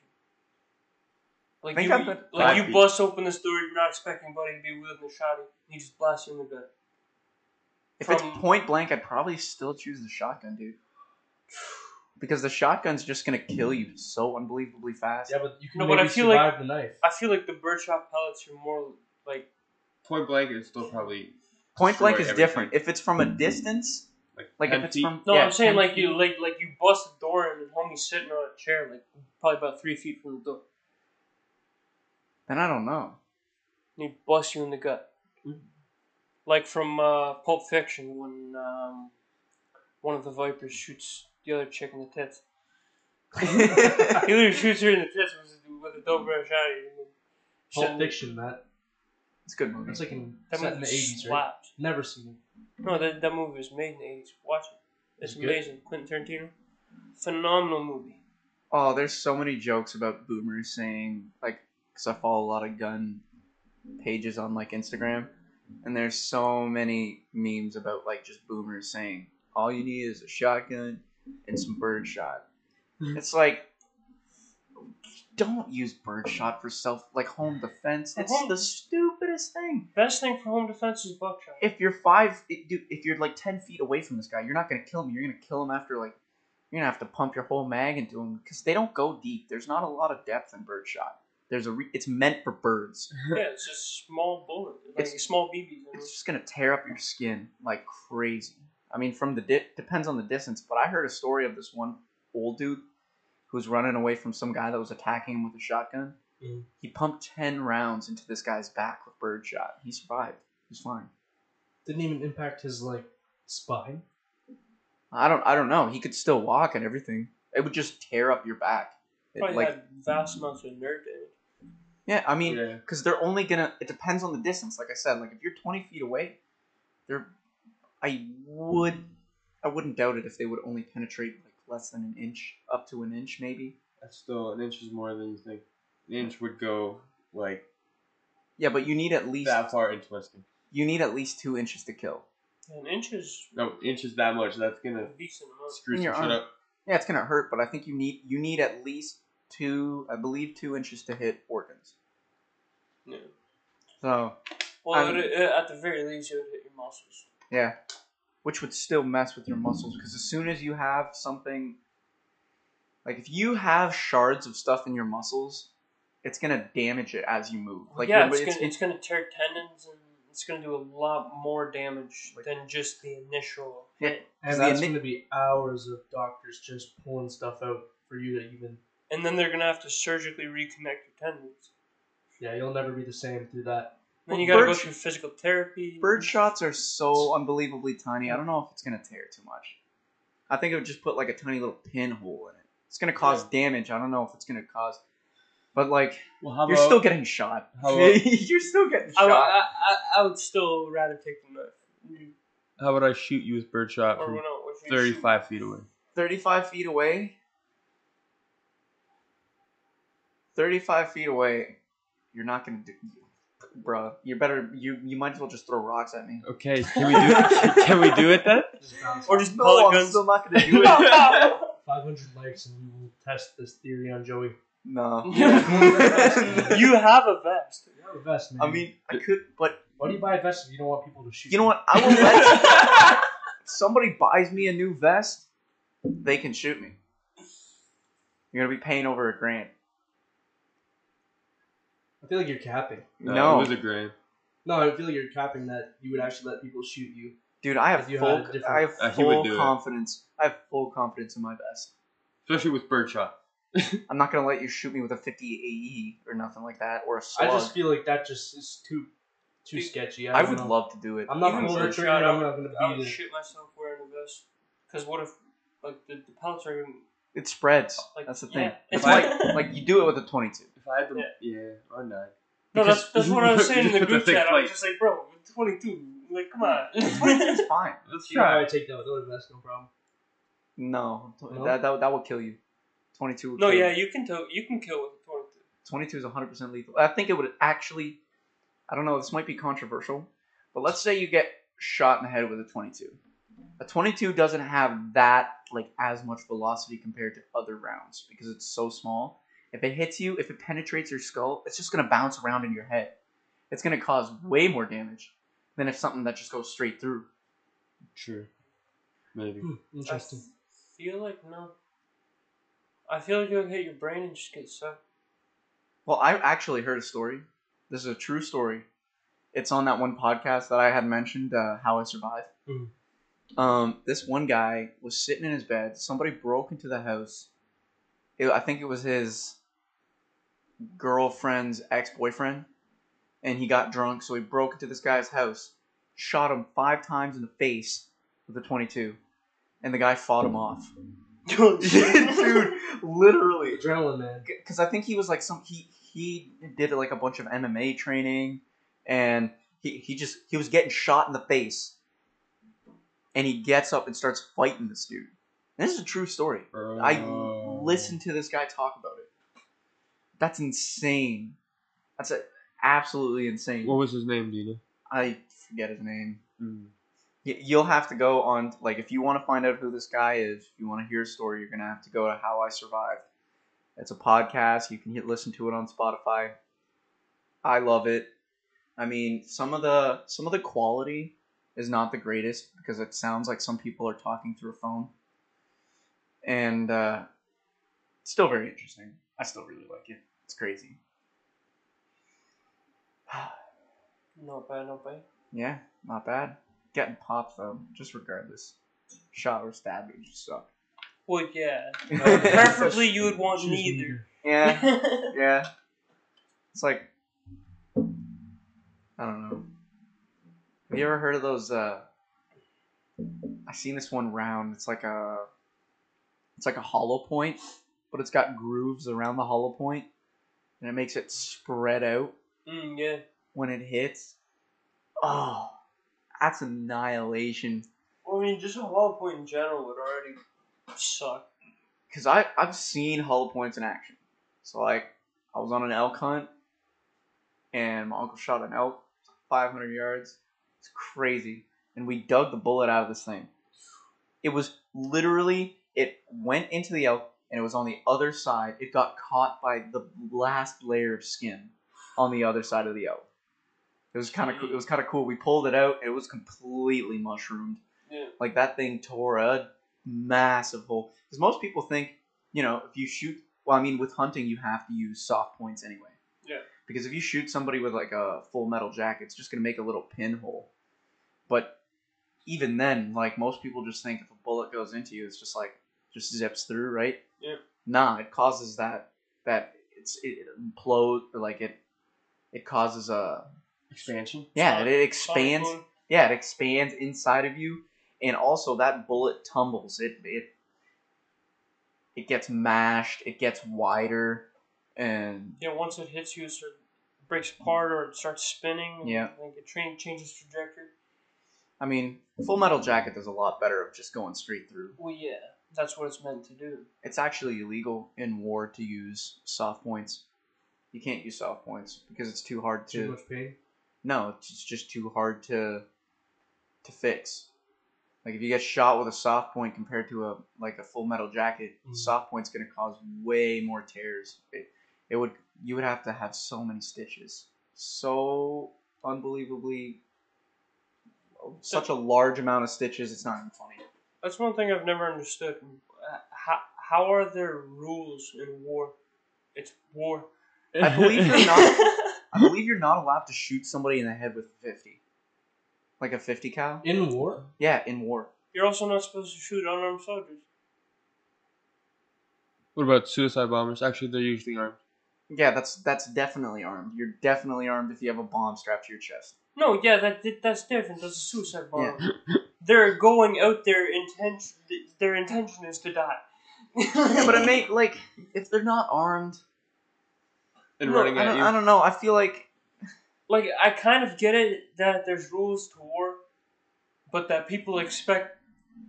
Like Think you, I've like five you feet. bust open this door, you're not expecting Buddy to be wielding a shotty. He just blasts you in the gut. if it's point blank, I'd probably still choose the shotgun, dude. <sighs> <sighs> <sighs> because the shotgun's just gonna kill you so unbelievably fast. Yeah, but you can No, but maybe I feel like- survive the knife. I feel like the birdshot pellets are more like Point blank is still probably Point blank is destroy different. If it's from a distance, like, like 10 if it's feet. from no. yeah, I'm saying 10 like you like like you bust the door and the homie's sitting on a chair like probably about three feet from the door. Then I don't know. And he busts you in the gut. Like from uh, Pulp Fiction when um, one of the Vipers shoots the other chick in the tits. <laughs> He literally shoots her in the tits with, with a double barrel shotgun. Pulp Fiction, that it's a good movie. it's like in That set in the eighties, right? Never seen it. No, that, that movie was made in the 80s. Watch it. It's Is it good? amazing. Quentin Tarantino. Phenomenal movie. Oh, there's so many jokes about boomers saying like, because I follow a lot of gun pages on like Instagram, and there's so many memes about like just boomers saying all you need is a shotgun and some birdshot. Hmm. It's like, don't use birdshot for self like home defense. It's Home- the stupidest thing. Best thing for home defense is buckshot. If you're five, dude, if you're like ten feet away from this guy, you're not gonna kill him. You're gonna kill him after like you're gonna have to pump your whole mag into him because they don't go deep. There's not a lot of depth in birdshot. There's a re- it's meant for birds. <laughs> yeah, it's just small bullet. Like It's- small BBs. It's just gonna tear up your skin like crazy. I mean, from the di- depends on the distance, but I heard a story of this one old dude who was running away from some guy that was attacking him with a shotgun. Mhm. He pumped ten rounds into this guy's back with birdshot. He survived. He's fine. Didn't even impact his like spine. I don't. I don't know. He could still walk and everything. It would just tear up your back. It, Probably like had vast amounts of nerve damage. yeah, I mean, Yeah. because they're only gonna. It depends on the distance. Like I said, like if you're 20 feet away, they're. I would. I wouldn't doubt it if they would only penetrate like less than an inch, up to an inch maybe. That's still an inch is more than you think. An inch would go like Yeah, but you need at least that far into my skin. you need at least two inches to kill. An inch is No, inches that much. That's gonna decent amount. screw some your shit arm. up. Yeah, it's gonna hurt, but I think you need you need at least two. I believe two inches to hit organs. Yeah. So Well, I'm- it, it, uh, at the very least, it would hit your muscles. Yeah, which would still mess with your muscles because as soon as you have something, like if you have shards of stuff in your muscles, it's gonna damage it as you move. Like yeah, your- it's, gonna, it's gonna tear tendons and it's gonna do a lot more damage Like- than just the initial. Yeah. hit. And that's ini- going to be hours of doctors just pulling stuff out for you to even. And then they're gonna have to surgically reconnect your tendons. Yeah, you'll never be the same through that. Then you gotta go through physical therapy. bird shots are so unbelievably tiny. I don't know if it's gonna tear too much. I think it would just put like a tiny little pinhole in it. It's gonna cause damage. I don't know if it's gonna cause, but like Well, how you're still getting shot. how about- <laughs> you're still getting shot. I, I, I would still rather take the knife. how would I shoot you with birdshot Or from no, if you shoot- thirty-five feet away? 35 feet away 35 feet away you're not gonna do bruh you're better you you might as well just throw rocks at me Okay, can we do? It? <laughs> can we do it then? Just bounce Or off. just no pellet i'm guns. still not gonna do <laughs> it 500 likes and we will test this theory on Joey. no <laughs> you have a vest. You have a vest, man. i mean i could but why do you buy a vest if you don't want people to shoot you You know what i will let somebody buys me a new vest they can shoot me you're gonna be paying over a grand I feel like you're capping. no, it was a grand. No, I feel like you're capping that you would actually let people shoot you. dude i have If you full a different- i have Uh, he would full do it. confidence i have full confidence in my vest Especially with birdshot. <laughs> I'm not gonna let you shoot me with a 50 AE or nothing like that or a slug. I just feel like that just is too too You- sketchy. I, I don't would know. love to do it. I'm not Even pulling the birdshot, trigger. I I'm would- not gonna I be would the. shit myself wearing a vest. Because what if, like, the, the pellets are gonna, It spreads. like, That's the yeah. thing. It's like like you do it with a 22. If I had the Yeah. yeah, or nine. No, that's, that's what I was saying in the <laughs> group chat. I was just like, bro, 22. Like, come on. 22 is fine. Let's You know, try. I take that with other vest, no problem. No, No? that that that will kill you. 22. Will no, kill yeah, you. you can tell, you can kill with a 22. 22 is 100 percent lethal. I think it would actually. I don't know. This might be controversial, but let's say you get shot in the head with a 22. A 22 doesn't have that like as much velocity compared to other rounds because it's so small. If it hits you, if it penetrates your skull, it's just gonna bounce around in your head. It's gonna cause way more damage than if something that just goes straight through. True. Maybe. Hmm, I interesting. feel like, no. I feel like it'll hit your brain and just get sucked. Well, I actually heard a story. This is a true story. It's on that one podcast that I had mentioned, uh, How I Survived. Mhm. Um, this one guy was sitting in his bed. Somebody broke into the house. It, I think it was his girlfriend's ex boyfriend. And he got drunk, so he broke into this guy's house, shot him five times in the face with a 22. And the guy fought him off. <laughs> <laughs> Dude, literally Adrenaline, man. because I think he was like some he he did like a bunch of MMA training, and he he just he was getting shot in the face, and he gets up and starts fighting this dude. And this is a true story. I listened to this guy talk about it. That's insane. That's a, absolutely insane. What was his name, Dina? I forget his name. Mm. Y- You'll have to go on like if you want to find out who this guy is, if you want to hear a story, you're gonna have to go to How I Survived. It's a podcast. You can hit listen to it on Spotify. I love it. I mean, some of the some of the quality is not the greatest because it sounds like some people are talking through a phone, and uh, it's still very interesting. I still really like it. It's crazy. <sighs> Not bad, not bad. Yeah, not bad. Getting popped though, just regardless. Shot or stabbed would just suck. Well, yeah. <laughs> Yeah. Preferably, you would want neither. Yeah, <laughs> yeah. It's like I don't know. Have you ever heard of those? uh I seen this one round. It's like a, it's like a hollow point, but it's got grooves around the hollow point, and it makes it spread out mm, yeah. when it hits. Oh, that's annihilation. Well, I mean, just a hollow point in general would already suck. because I I've seen hollow points in action. So like I was on an elk hunt, and my uncle shot an elk, 500 yards. It's crazy, and we dug the bullet out of this thing. It was literally it went into the elk, and it was on the other side. It got caught by the last layer of skin on the other side of the elk. It was kind of it was kind of cool. We pulled it out. It was completely mushroomed. Yeah. Like that thing tore a massive hole. Because most people think, you know, if you shoot, well, I mean, with hunting, you have to use soft points anyway. Yeah. Because if you shoot somebody with like a full metal jacket, it's just gonna make a little pinhole. But even then, like most people just think if a bullet goes into you, it's just like just zips through, right? Yeah. Nah, it causes that that it's it implodes like it it causes a Expansion? yeah it, it expands yeah, it expands inside of you, and also that bullet tumbles. It it it gets mashed. It gets wider, and Yeah, once it hits you, it sort of breaks apart or it starts spinning. Yeah. Like it train changes trajectory. I mean, Full Metal Jacket does a lot better of just going straight through. Well, yeah, that's what it's meant to do. It's actually illegal in war to use soft points. You can't use soft points because it's too hard to. Too much pain. No, it's it's just too hard to to fix. Like if you get shot with a soft point compared to a like a full metal jacket, Mhm. soft point's gonna cause way more tears. It, it would you would have to have so many stitches, so unbelievably such a large amount of stitches. It's not even funny. That's one thing I've never understood. How, how are there rules in war? It's war. I believe you're not. <laughs> I believe you're not allowed to shoot somebody in the head with fifty, like a fifty cal. In war? Yeah, in war. You're also not supposed to shoot unarmed soldiers. What about suicide bombers? Actually, they're usually armed. Yeah, that's that's definitely armed. You're definitely armed if you have a bomb strapped to your chest. No, yeah, that that's different. That's a suicide bomber. They're going out there intention. Their intention is to die. Yeah, but I <laughs> may like if they're not armed. And No, running I at don't, you. I don't know. I feel like like I kind of get it that there's rules to war, but that people expect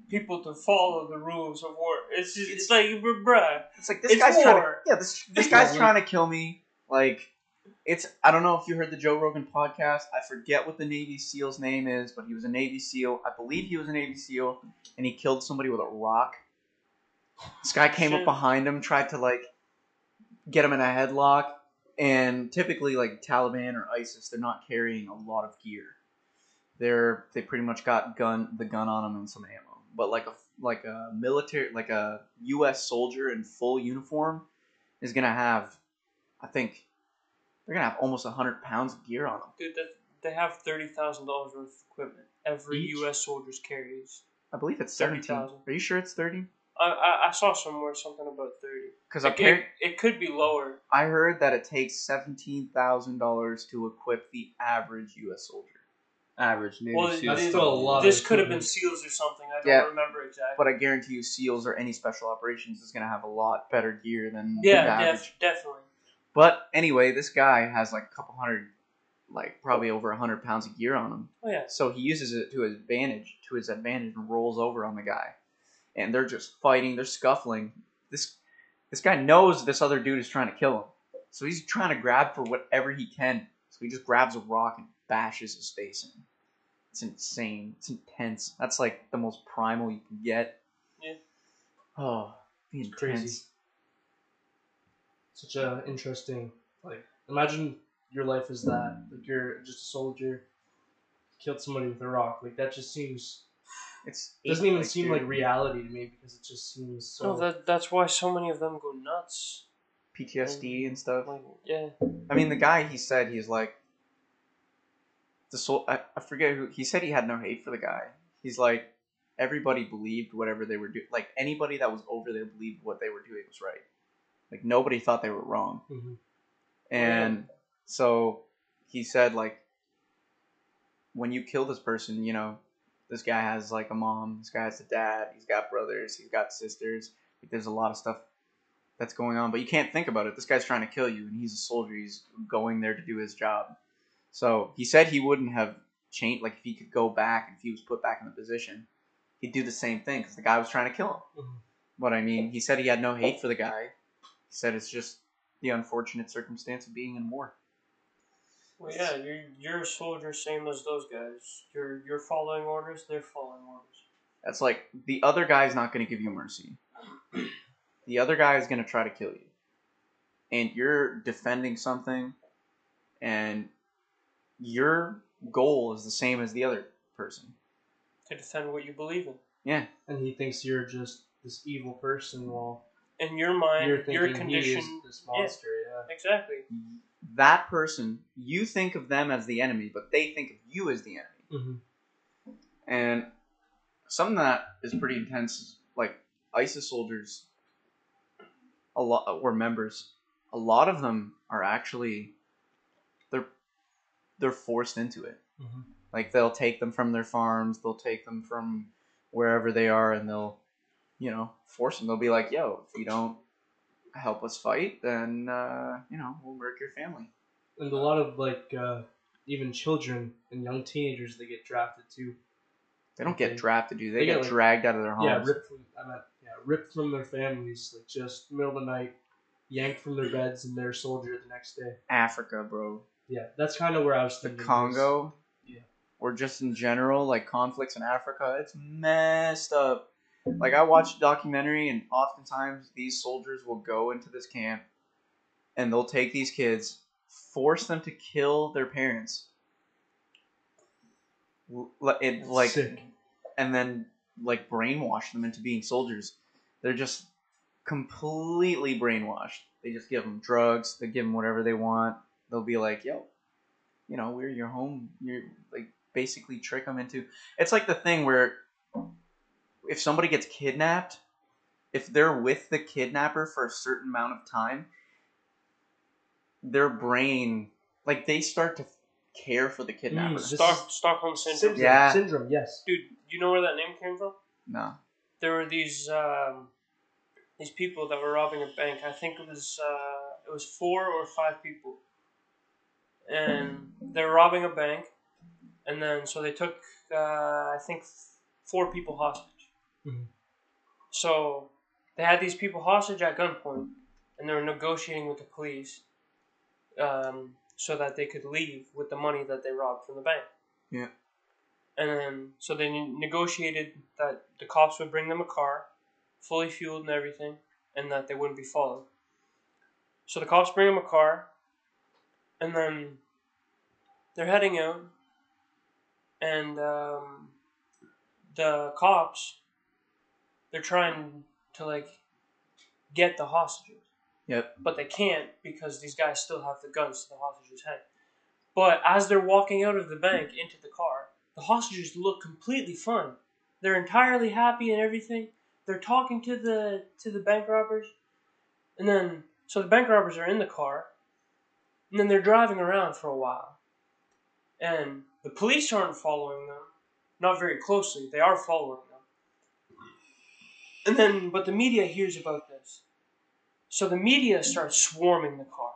people to follow the rules of war. It's just, it's like bruh. it's like this It's guy's trying to yeah this this <laughs> guy's trying to kill me. Like it's I don't know if you heard the Joe Rogan podcast. I forget what the Navy SEAL's name is, but he was a Navy SEAL. I believe he was a Navy SEAL, and he killed somebody with a rock. This guy came up behind him, tried to like get him in a headlock, and typically like Taliban or ISIS, they're not carrying a lot of gear. They're they pretty much got gun the gun on them and some ammo. But like a like a military, like a U.S. soldier in full uniform, is gonna have, I think, they're gonna have almost hundred pounds of gear on them. Dude, that, they have thirty thousand dollars worth of equipment. Every Each? U.S. soldier's carries. I believe it's seventeen. 30,000. Are you sure it's thirty? I, I, I saw somewhere something about thirty. Because It, apparently, it, it could be lower. I heard that it takes seventeen thousand dollars to equip the average U.S. soldier. Average Navy Well, SEAL. That's still a lot. This of could have been. SEAls or something. I don't Yeah. remember exactly. But I guarantee you, SEALs or any special operations is gonna have a lot better gear than yeah, the average. def, definitely. But anyway, this guy has like a couple hundred, like probably over a hundred pounds of gear on him. Oh yeah. So he uses it to his advantage, to his advantage, and rolls over on the guy, and they're just fighting, they're scuffling. This this guy knows this other dude is trying to kill him, so he's trying to grab for whatever he can. So he just grabs a rock and bashes his face in. It's insane. It's intense. That's like the most primal you can get. Yeah. Oh, be intense. crazy. Such a interesting. Like, imagine your life is that. Like, you're just a soldier, killed somebody with a rock. Like, that just seems. It's doesn't even like, seem dude, like reality to me because it just seems so. No, that that's why so many of them go nuts. PTSD and stuff. Like, yeah. I mean, the guy he said he's like the soul. I, I forget who he said he had no hate for the guy. He's like everybody believed whatever they were doing. Like anybody that was over there believed what they were doing was right. Like nobody thought they were wrong. Mhm. And so he said like when you kill this person, you know, this guy has like a mom, this guy has a dad, he's got brothers, he's got sisters. Like, there's a lot of stuff that's going on, but you can't think about it. This guy's trying to kill you, and he's a soldier. He's going there to do his job. So he said he wouldn't have changed. Like if he could go back, and if he was put back in the position, he'd do the same thing because the guy was trying to kill him. Mhm. But I mean, he said he had no hate for the guy. He said it's just the unfortunate circumstance of being in war. Well, yeah, you're you're a soldier, same as those guys. You're you're following orders. They're following orders. That's like the other guy's not going to give you mercy. The other guy is going to try to kill you. And you're defending something, and your goal is the same as the other person. To defend what you believe in. Yeah. And he thinks you're just this evil person while In your mind, you're your thinking he is condition. this monster. Yeah. Exactly. That person, you think of them as the enemy, but they think of you as the enemy. Mm-hmm. And something that is pretty intense, is, like ISIS soldiers, a lot were members. A lot of them are actually they're they're forced into it. Mhm. Like they'll take them from their farms, they'll take them from wherever they are, and they'll you know force them. They'll be like, "Yo, if you don't help us fight, then uh, you know we'll murk your family." And a lot of like uh, even children and young teenagers they get drafted too. They don't get drafted, do they? They get get, like- dragged out of their homes. Yeah, ripped from I meant yeah, ripped from their families, like just middle of the night, yanked from their beds, and they're soldier the next day. Africa, bro. Yeah, that's kind of where I was the thinking. was- Congo, Yeah. or just in general, like conflicts in Africa, it's messed up. Like I watched a documentary, and oftentimes these soldiers will go into this camp, and they'll take these kids, force them to kill their parents, it like, sick. and then like brainwash them into being soldiers. They're just completely brainwashed. They just give them drugs. They give them whatever they want. They'll be like, "Yo, you know, we're your home." You're like basically trick them into. It's like the thing where if somebody gets kidnapped, if they're with the kidnapper for a certain amount of time, their brain like they start to care for the kidnapper. Mm, Stock, Stockholm syndrome. Syndrome. Yeah. Syndrome. Yes. Dude, you know where that name came from? No. There were these um, these people that were robbing a bank. I think it was uh, it was four or five people, and they were robbing a bank, and then so they took uh, I think four people hostage. Mhm. So they had these people hostage at gunpoint, and they were negotiating with the police, um, so that they could leave with the money that they robbed from the bank. Yeah. And then, so they negotiated that the cops would bring them a car, fully fueled and everything, and that they wouldn't be followed. So the cops bring them a car, and then they're heading out, and um, the cops they're trying to like get the hostages. Yep. But they can't because these guys still have the guns to the hostages' head. But as they're walking out of the bank into the car, the hostages look completely fine. They're entirely happy and everything. They're talking to the to the bank robbers, and then so the bank robbers are in the car, and then they're driving around for a while, and the police aren't following them, not very closely. They are following them, and then but the media hears about this, so the media starts swarming the car,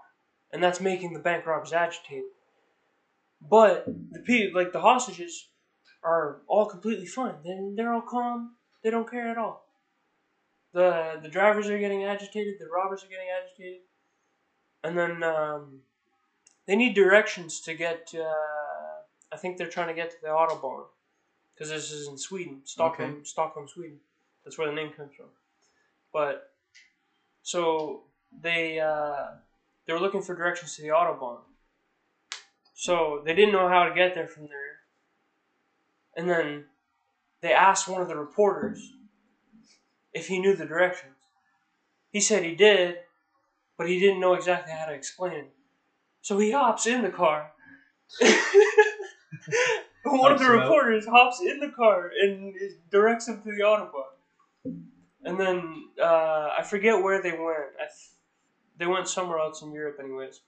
and that's making the bank robbers agitated. But the people, like the hostages, are all completely fine. They're, they're all calm. They don't care at all. The the drivers are getting agitated. The robbers are getting agitated, and then um, they need directions to get. Uh, I think they're trying to get to the autobahn because this is in Sweden, Stockholm, Stockholm, Sweden. That's where the name comes from. But so they uh, they were looking for directions to the autobahn. So they didn't know how to get there from there. And then they asked one of the reporters if he knew the directions. He said he did, but he didn't know exactly how to explain it. So he hops in the car. <laughs> <laughs> one of the reporters hops in the car and directs him to the autobahn. And then uh, I forget where they went. I th- they went somewhere else in Europe, anyways.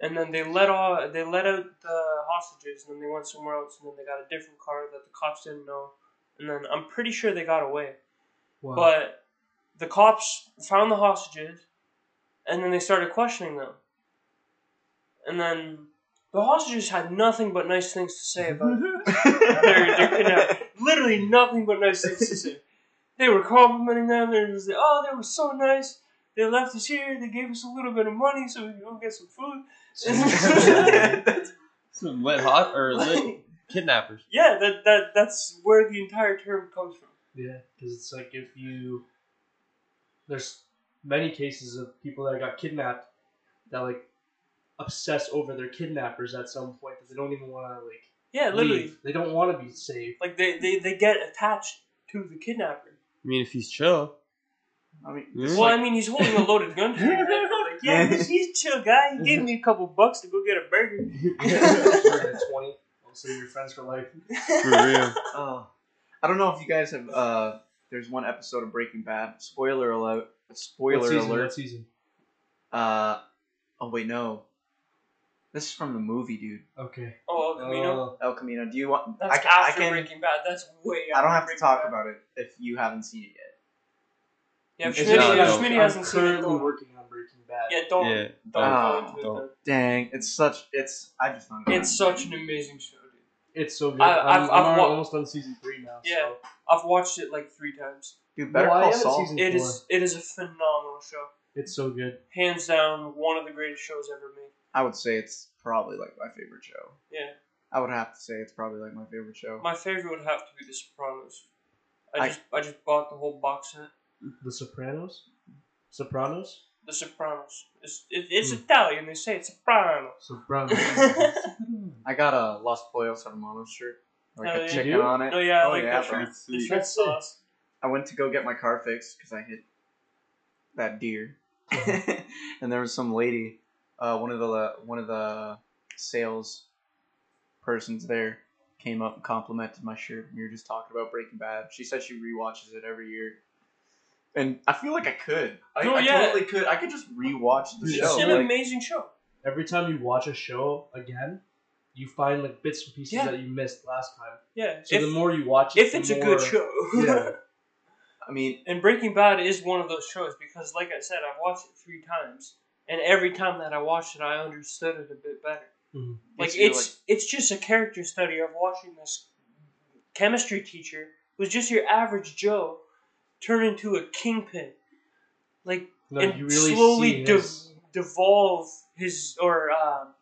And then they let all they let out the hostages, and then they went somewhere else, and then they got a different car that the cops didn't know. And then I'm pretty sure they got away. Wow. But the cops found the hostages, and then they started questioning them. And then the hostages had nothing but nice things to say about <laughs> their, their kidnapping. Literally nothing but nice things to say. They were complimenting them. They were just like, oh, they were so nice. They left us here. They gave us a little bit of money so we could go get some food. <laughs> Some lit hot or lit kidnappers. yeah, that, that that's where the entire term comes from. Yeah, because it's like if you there's many cases of people that got kidnapped that like obsess over their kidnappers at some point that they don't even want to like Yeah, literally. leave. They don't want to be saved. Like they, they, they get attached to the kidnapper. I mean, if he's chill. I mean, Yeah. Well, like- I mean, he's holding a loaded gun to your head. Like, <laughs> yeah, he's, he's a chill guy. He gave me a couple bucks to go get a burger. <laughs> You're at twenty, also you're friends for life. For real. Oh, <laughs> I don't know if you guys have. Uh, there's one episode of Breaking Bad. Spoiler alert! Spoiler what season? alert! What season? Uh, oh wait, no. This is from the movie, dude. Okay. Oh, El Camino. Uh, El Camino. Do you want? That's I, ca- I after can. Breaking Bad. That's way I don't after have to talk Bad. about it if you haven't seen it yet. Yeah, if Schmitty, not, if no. Schmitty hasn't seen it, currently don't. working on Breaking Bad. Yeah, don't. Yeah. Don't Ah, go into don't. it. Dang, it's such. It's. I just don't. Then. It's such an amazing show, dude. It's so good. I- I'm, I've- I'm wa- almost on season three now. Yeah. So. I've watched it like three times. dude. Better No, Call Saul. seen- It Four. is it is a phenomenal show. It's so good. Hands down, one of the greatest shows ever made. I would say it's probably like my favorite show. Yeah. I would have to say it's probably like my favorite show. My favorite would have to be The Sopranos. I I- just I just bought the whole box set. The Sopranos. Sopranos. The Sopranos. It's it, it's Hmm. Italian. They say it's Sopranos. Sopranos. <laughs> I got a Los Pollos Hermanos shirt, like Oh, a yeah. chicken You on it. no, yeah, I Oh, like yeah, that bro. shirt. The sweet. shirt sauce. I went to go get my car fixed because I hit that deer, <laughs> <laughs> and there was some lady, uh, one of the one of the sales persons there, came up and complimented my shirt. We were just talking about Breaking Bad. She said she rewatches it every year, and I feel like I could. I, No, I yeah. totally could. I could just rewatch the It's show. It's an like- amazing show. Every time you watch a show again, you find like bits and pieces Yeah. that you missed last time. Yeah. So if, the more you watch it, if the it's a good show. Yeah. <laughs> I mean, and Breaking Bad is one of those shows because, like I said, I've watched it three times, and every time that I watched it, I understood it a bit better. Mhm. Like Makes it's you, it's just a character study of watching this chemistry teacher who's just your average Joe turn into a kingpin, like No, and you really slowly see de- his, devolve his or um,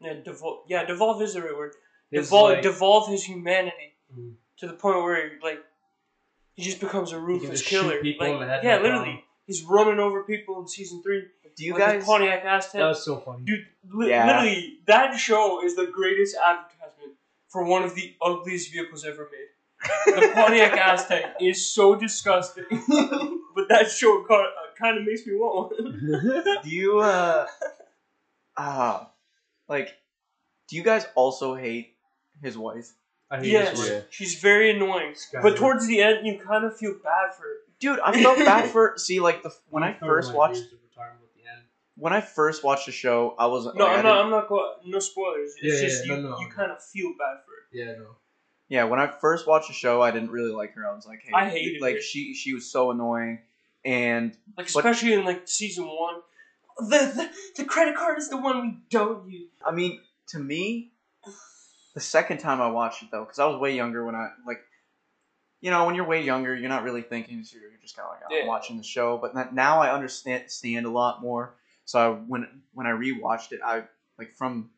yeah, devol- yeah, devolve is the right word. his Devolve, like, devolve his humanity Mhm. to the point where like he just becomes a ruthless killer. like, in the head, yeah, literally, problem. He's running over people in season three. do you with his guys? Pontiac Aztek? that was so funny. Dude, li- Yeah. literally, that show is the greatest advertisement for one of the ugliest vehicles ever made. The <laughs> Pontiac Aztek is so disgusting, <laughs> but that show kind of makes me want one. <laughs> Do you uh uh like do you guys also hate his wife? I hate yes, this Yeah. word. she's very annoying. Skyler. But towards the end, you kind of feel bad for her. Dude, I felt bad <laughs> for see like the when I first watched views if we're talking about the end. when I first watched the show, I was No, like, I I'm didn't- not. I'm not going. No spoilers. It's Yeah, just yeah, you. no, no. You kind of feel bad for it. Yeah, no. Yeah, when I first watched the show, I didn't really like her. I was like, hey, I hated like her. she she was so annoying, and Like But- especially in like season one, the, the the credit card is the one we don't use. I mean, to me, the second time I watched it though, because I was way younger when I like, you know, when you're way younger, you're not really thinking. You're just kind of like, oh, I'm watching the show. But now I understand stand a lot more. So I, when when I rewatched it, I like from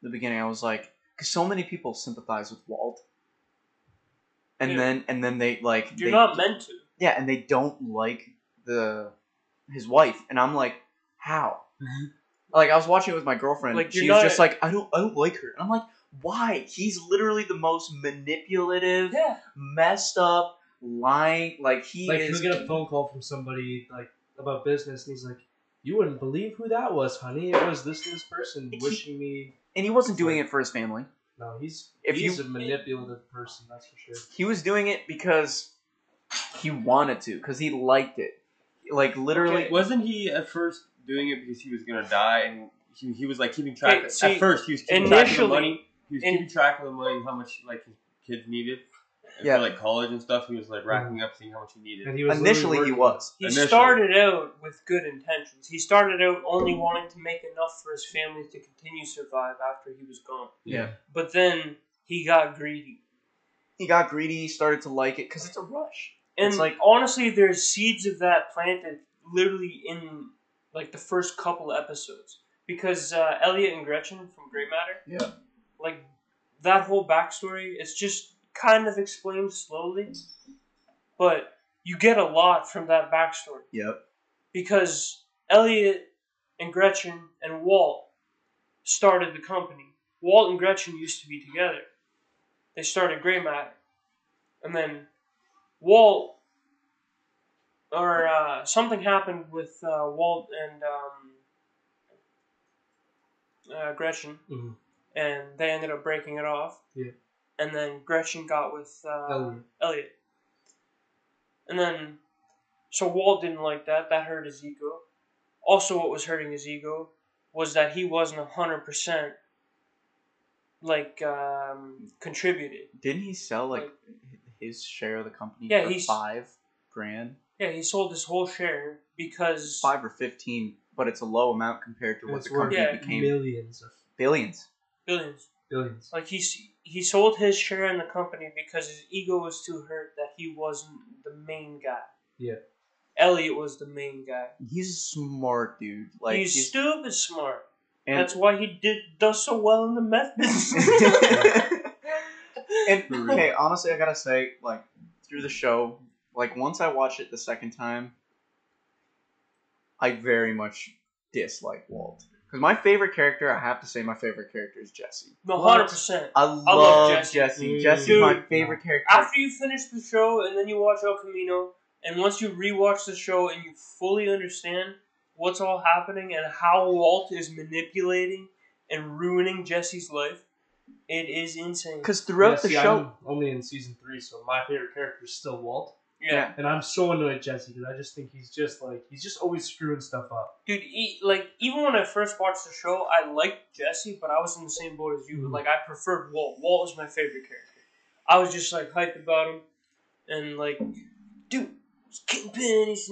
the beginning, I was like, because so many people sympathize with Walt, and Yeah. then and then they like You're they- not meant to. yeah, and they don't like the his wife, and I'm like, how? Mm-hmm. like I was watching it with my girlfriend. Like, she was not- just like, I don't, I don't like her, and I'm like, why? He's literally the most manipulative, Yeah. messed up, lying. Like he Like is. he'll get a phone call from somebody like about business, and he's like, "You wouldn't believe who that was, honey. It was this this person It's- wishing me." and he wasn't doing it for his family. No, he's If he's you- a manipulative person. That's for sure. He was doing it because he wanted to, because he liked it. Like literally, Okay. Wasn't he at first doing it because he was gonna die and he, he was like keeping track? Okay, see, at first, he was keeping track of the initially- money. He was in- keeping track of the money, how much like his kids needed. And Yeah. For like college and stuff, he was like racking up, seeing how much he needed. And he was initially he was. He Initially. started out with good intentions. He started out only wanting to make enough for his family to continue survive after he was gone. Yeah. But then he got greedy. He got greedy. He started to like it because it's a rush. And It's like- honestly, there's seeds of that planted literally in like the first couple episodes because uh, Elliott and Gretchen from Gray Matter, Yeah. Like that whole backstory, it's just kind of explained slowly, but you get a lot from that backstory Yep. because Elliott and Gretchen and Walt started the company. Walt and Gretchen used to be together. They started Gray Matter. And then Walt, or uh, something happened with uh, Walt and um, uh, Gretchen, Mhm. And they ended up breaking it off. Yeah. And then Gretchen got with uh, Elliott. Elliott. And then, so Walt didn't like that. That hurt his ego. Also, what was hurting his ego was that he wasn't a hundred percent like um, contributed. Didn't he sell like his share of the company Yeah, for he's- five grand? Yeah, he sold his whole share because Five or fifteen, but it's a low amount compared to what the worth company Yeah. became. millions of Billions. Billions. billions. Like he s- he sold his share in the company because his ego was too hurt that he wasn't the main guy. Yeah. Elliott was the main guy. He's a smart dude. Like he's, he's, stupid smart. and, That's why he did does so well in the meth business. <laughs> and okay, honestly, I gotta say, like through the show, like once I watched it the second time, I very much dislike Walt. Because my favorite character, I have to say, my favorite character is Jesse. No, hundred percent. I love, love Jesse. Jesse. Mm. Jesse's my favorite character. After you finish the show and then you watch El Camino, and once you rewatch the show and you fully understand what's all happening and how Walt is manipulating and ruining Jesse's life, it is insane. Because throughout Yeah, the see, show, I'm only in season three, so my favorite character is still Walt, Yeah, and I'm so annoyed at Jesse because I just think he's just like he's just always screwing stuff up. dude. E- like even when I first watched the show, I liked Jesse, but I was in the same boat as you. Mhm. Like I preferred Walt. Walt was my favorite character. I was just like hyped about him, and like, dude, he's kingpin. He's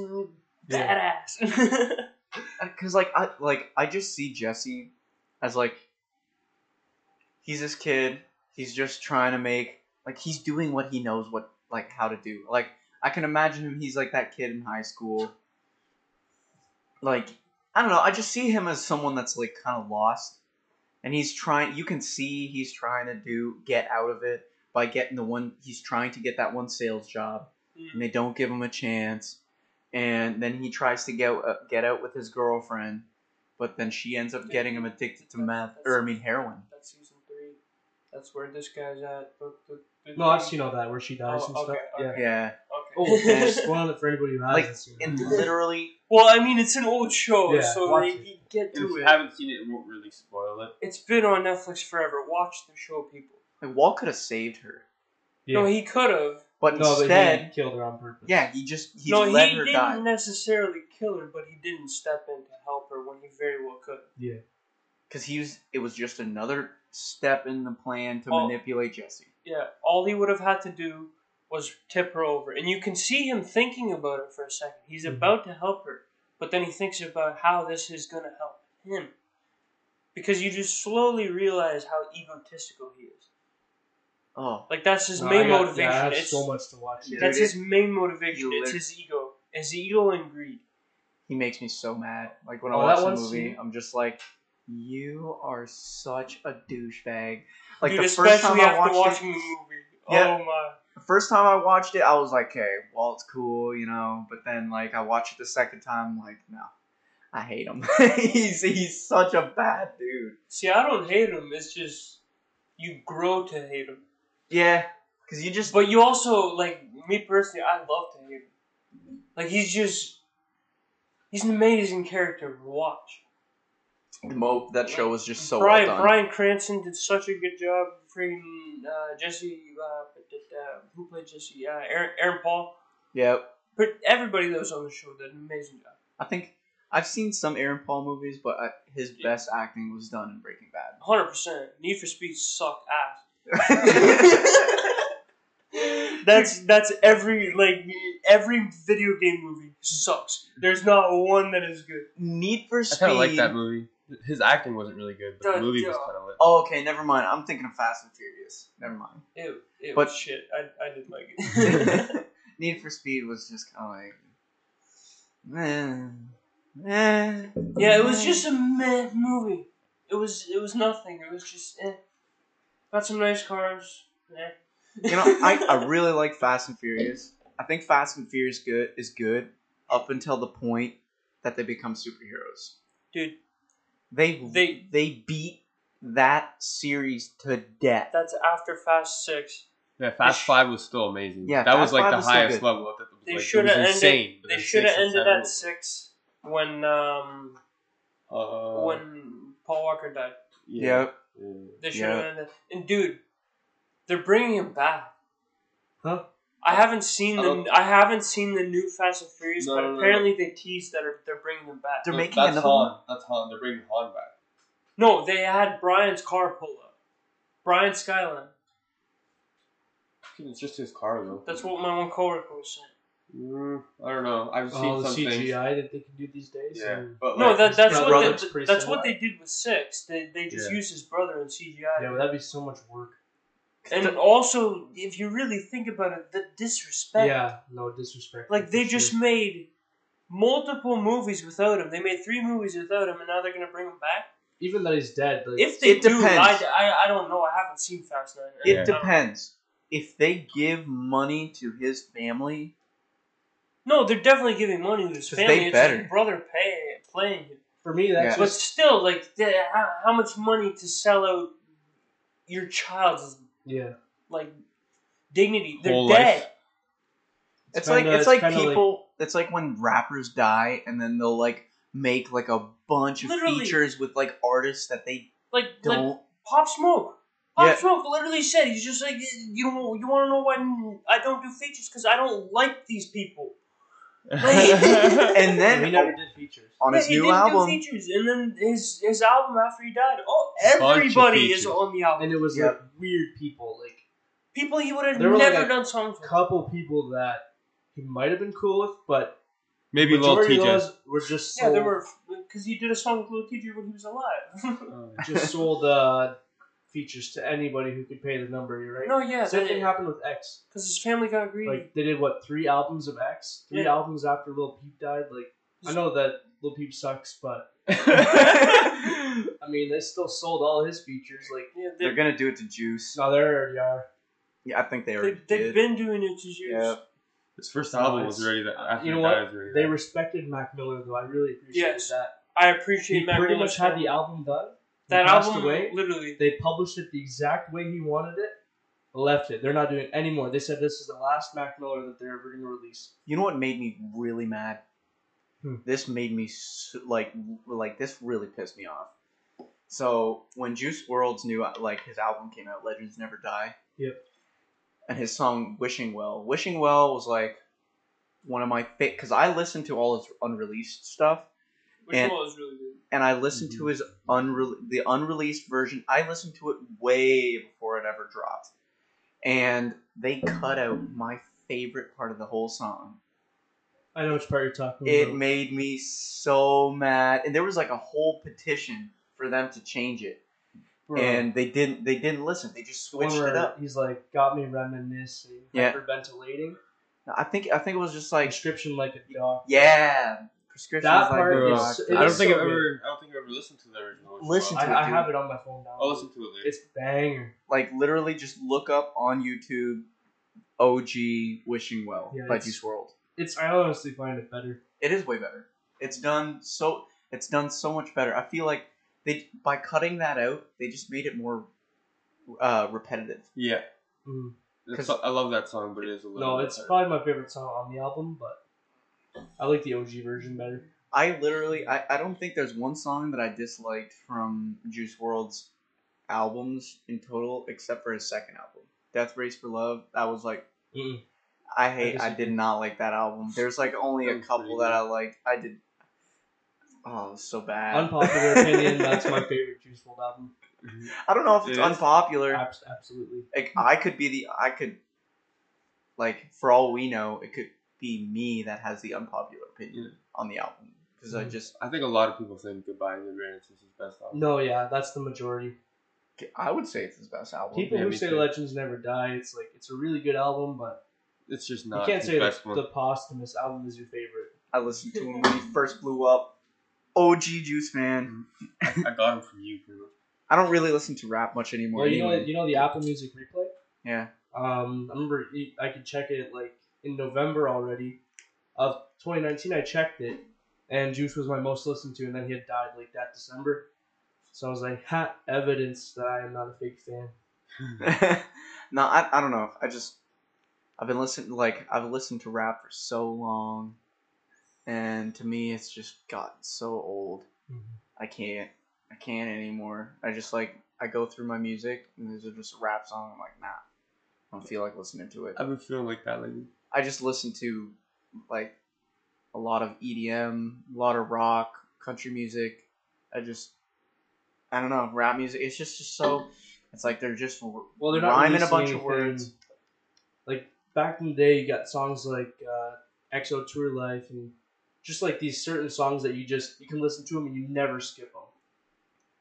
Yeah. badass. <laughs> because like I like I just see Jesse as like he's this kid. He's just trying to make like he's doing what he knows what like how to do. Like I can imagine him. He's like that kid in high school. Like I don't know. I just see him as someone that's like kind of lost, and he's trying. You can see he's trying to do get out of it by getting the one. He's trying to get that one sales job and they don't give him a chance. And then he tries to get uh, get out with his girlfriend, but then she ends up getting him addicted to meth, or I mean heroin. That's season three. That's where this guy's at. But the, the, No, I've seen all that where she dies Oh, and okay, stuff. okay. Yeah, Yeah. Okay. Oh, <laughs> spoil it for anybody who hasn't Like, seen it. and literally, well, I mean, it's an old show, Yeah, so watch they, it. you get If to you it. haven't seen it, it won't really spoil it. It's been on Netflix forever. Watch the show, people. like, Walt could have saved her, yeah. No, he could have. but no, but instead, he killed her on purpose. yeah, he just he No, let he her didn't die. necessarily kill her, but he didn't step in to help her when he very well could. Yeah. because he was it was just another step in the plan to Oh. manipulate Jesse. Yeah, all he would have had to do was tip her over. And you can see him thinking about it for a second. He's Mhm. about to help her, but then he thinks about how this is going to help him. Because you just slowly realize how egotistical he is. Oh, Like, that's his No, main I got- motivation. Yeah, I have it's, so much to watch. Yeah. that's Dude, his main motivation. It's his ego. His ego and greed. he makes me so mad. Like when Oh, I watch that the movie, scene- I'm just like, you are such a douchebag. Like Dude, the first time especially I after watched watching it, the movie. Yeah. Oh my. The first time I watched it, I was like, okay, Walt's cool, you know. But then like I watched it the second time, like, no, I hate him. <laughs> he's he's such a bad dude. See, I don't hate him. It's just you grow to hate him. Yeah, because you just But you also like me personally. I love to hate him. Like he's just he's an amazing character to watch. Mo, that show was just so Brian well done. Bryan Cranston did such a good job. Freaking uh, Jesse, uh, who played Jesse? Uh, Aaron, Aaron Paul. Yep. But everybody that was on the show did an amazing job. I think I've seen some Aaron Paul movies, but uh, his best acting was done in Breaking Bad. Hundred percent. Need for Speed sucked ass. <laughs> <laughs> That's that's every like every video game movie sucks. There's not one that is good. Need for speed I kind of like that movie. His acting wasn't really good, but Duh, the movie was duh. kind of lit. Oh, okay, never mind. I'm thinking of Fast and Furious. Never mind. It, it But- was shit. I, I didn't like it. <laughs> <laughs> Need for Speed was just kind of like, eh, eh. yeah, it was just a meh movie. It was it was nothing. It was just eh. Got some nice cars. Eh. You know, I, I <laughs> really like Fast and Furious. I think Fast and Furious good is good up until the point that they become superheroes. dude, They They- they beat that series to death. that's after Fast Six. Yeah, Fast sh- Five was still amazing. Yeah, that Fast was like the was highest level. That was, They like, should have ended. insane. They should have ended at six when um Uh, when Paul Walker died. yeah. Yep. yeah. They should Yeah. have ended. And dude, they're bringing him back. Huh? I haven't seen I the don't- I haven't seen the new Fast and Furious, No, but no, no, apparently they teased that are, they're bringing them back. They're No, making that's another Han. one. That's Han. They're bringing Han back. No, they had Brian's car pull up. Brian Skyline. It's just his car though. That's what my one coworker was saying. Mm, I don't know. I've seen Oh, the some CGI things. that they can do these days. Yeah, and- but No, like, that, that's his what brother they, looks pretty that's what similar. they did with six. They they just Yeah. used his brother in CGI. yeah, but that'd be so much work. And also, if you really think about it, the disrespect. Yeah, no disrespect. Like they just sure. made multiple movies without him. They made three movies without him, and now they're gonna bring him back. even though he's dead. Like, If they It do, depends. I, I, I don't know. I haven't seen Fast Nine. It Yeah. Depends. If they give money to his family, No, they're definitely giving money to his family. they it's better. his brother pay, playing him. for me, that's Yeah. But still, like, the, how, how much money to sell out your child's yeah. like dignity? They're Whole dead. life. it's, kinda- like it's like kinda people. it's like when rappers die and then they'll like make like a bunch of Literally. features with like artists that they Like, like don't. Pop Smoke. Pop Yeah. Smoke literally said he's just like you don't you want to know why I don't do features because I don't like these people. And <laughs> And then he never did features. on his he new album, features, and then his his album after he died. Oh, everybody is on the album. And it was Yeah. like weird people, like People he would have There were, like, never a done songs with. couple people that he might have been cool with, but Maybe Lil majority of TJ. those were just Yeah, there were because he did a song with Lil Tjay when he was alive. Oh, <laughs> just <laughs> sold uh, features to anybody who could pay the number. You're right? no, yeah, Same thing because happened with X. Because his family got greedy. Like they did what three albums of X, three Yeah. albums after Lil Peep died. Like I know that Lil Peep sucks, but <laughs> <laughs> I mean they still sold all his features. Like yeah, they're gonna do it to Juice. no, they already are. Yeah, I think they they, already they've did. been doing it to Juice. Yeah. His first No, album was it's- already that. After you know what? died, was already They that. respected Mac Miller though. I really appreciate Yes. that. I He appreciate Mac pretty Miller's much had the album done, That passed album, away. literally. They published it the exact way he wanted it. Left it. They're not doing it anymore. They said this is the last Mac Miller that they're ever going to release. You know what made me really mad? Hmm. This made me s like like this really pissed me off. So when Juice WRLD's new like his album came out, Legends Never Die. Yep. And his song Wishing Well. Wishing Well was like one of my fa because I listened to all his unreleased stuff, Which And- was really good. and I listened Mm-hmm. to his unre- the unreleased version. I listened to it way before it ever dropped, and they cut out my favorite part of the whole song. I know which part you're talking It about. made me so mad, and there was like a whole petition for them to change it, Bro, and they didn't. They didn't listen. They just the one switched it up. He's like, got me reminiscing, Yeah. hyperventilating, I think. I think it was just like, prescription like a dog. yeah, prescription. That like part a Bro, is- dog. it I don't is think so I've good. ever. I don't think I've ever listened to the original. Wishing Listen Well. to I, it, I dude. have it on my phone now. I'll listen to it later. It's banger. like literally just look up on YouTube OG Wishing Well Yeah, by it's- Juice WRLD. It's I honestly find it better. It is way better. It's done so it's done so much better. I feel like they by cutting that out, they just made it more uh, repetitive. yeah, Mm. It's- I love that song, but it is a little. No, bit it's better. probably my favorite song on the album, but I like the OG version better. I literally I, I don't think there's one song that I disliked from Juice WRLD's albums in total except for his second album. Death Race for Love. That was like Mm. I hate I, disagree. did not like that album. There's like only a couple that. I liked. I did Oh, it was so bad. Unpopular opinion, <laughs> that's my favorite Juice WRLD album. I don't know if it's It is? unpopular. Abs- absolutely. like I could be the I could like for all we know it could be me that has the unpopular opinion on the album because I Mhm. just I think a lot of people think Goodbye to the Riddance is his best album. No, yeah, that's the majority. I would say it's his best album. People yeah, who say too. Legends Never Die, it's like it's a really good album, but It's just not. you can't his say best that one. the posthumous album is your favorite. I listened to him when he first blew up. OG Juice man. I, I got him from you, pretty much. I don't really listen to rap much anymore. Well, you know, anyway. you know the Apple Music replay. yeah. Um, I remember I could check it like in November already of 2019. I checked it, and Juice was my most listened to, and then he had died like that December. So I was like, ha, evidence that I am not a fake fan. <laughs> no, I, I don't know. I just I've been listening like I've listened to rap for so long, and to me it's just gotten so old. Mm-hmm. I can't I can't anymore. I just like I go through my music and there's just a rap song. I'm like nah, I don't feel like listening to it. I've been feeling like that lately. I just listen to like a lot of EDM, a lot of rock, country music. I just I don't know rap music. It's just just so. It's like they're just Well, they're not rhyming a bunch of words. Like back in the day, you got songs like uh, "XO Tour Llif3" and just like these certain songs that you just you can listen to them and you never skip them.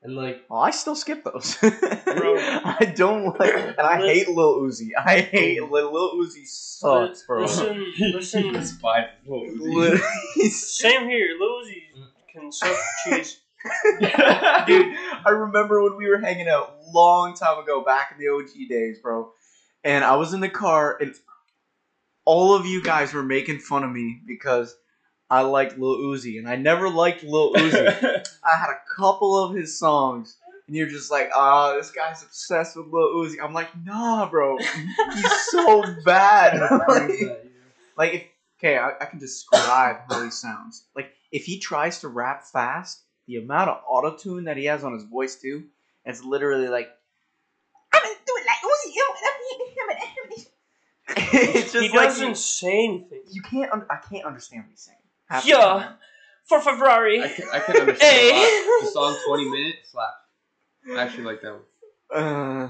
And like, Well, I still skip those. <laughs> bro, I don't like, and I Li- hate Lil Uzi. I hate Lil, Lil Uzi sucks, bro. Listen, listen. <laughs> despises Lil Literally, he's- <laughs> Same here. Lil Uzi can suck cheese. Dude, I remember when we were hanging out long time ago, back in the OG days, bro. And I was in the car, and all of you guys were making fun of me because I liked Lil Uzi, and I never liked Lil Uzi. <laughs> I had a couple of his songs, and you're just like, ah, this guy's obsessed with Lil Uzi. I'm like, nah, bro, he's so <laughs> bad. like, <laughs> like if okay, I, I can describe how he sounds. Like if he tries to rap fast, the amount of auto tune that he has on his voice too, it's literally like. I'm gonna do it like Uzi. it's just he like doesn't say anything. you can't. Un- I can't understand what he's saying. Half Yeah. time. For Ferrari. I can, I can understand Hey. <laughs> The song 20 Minutes slap. I actually like that one. Uh,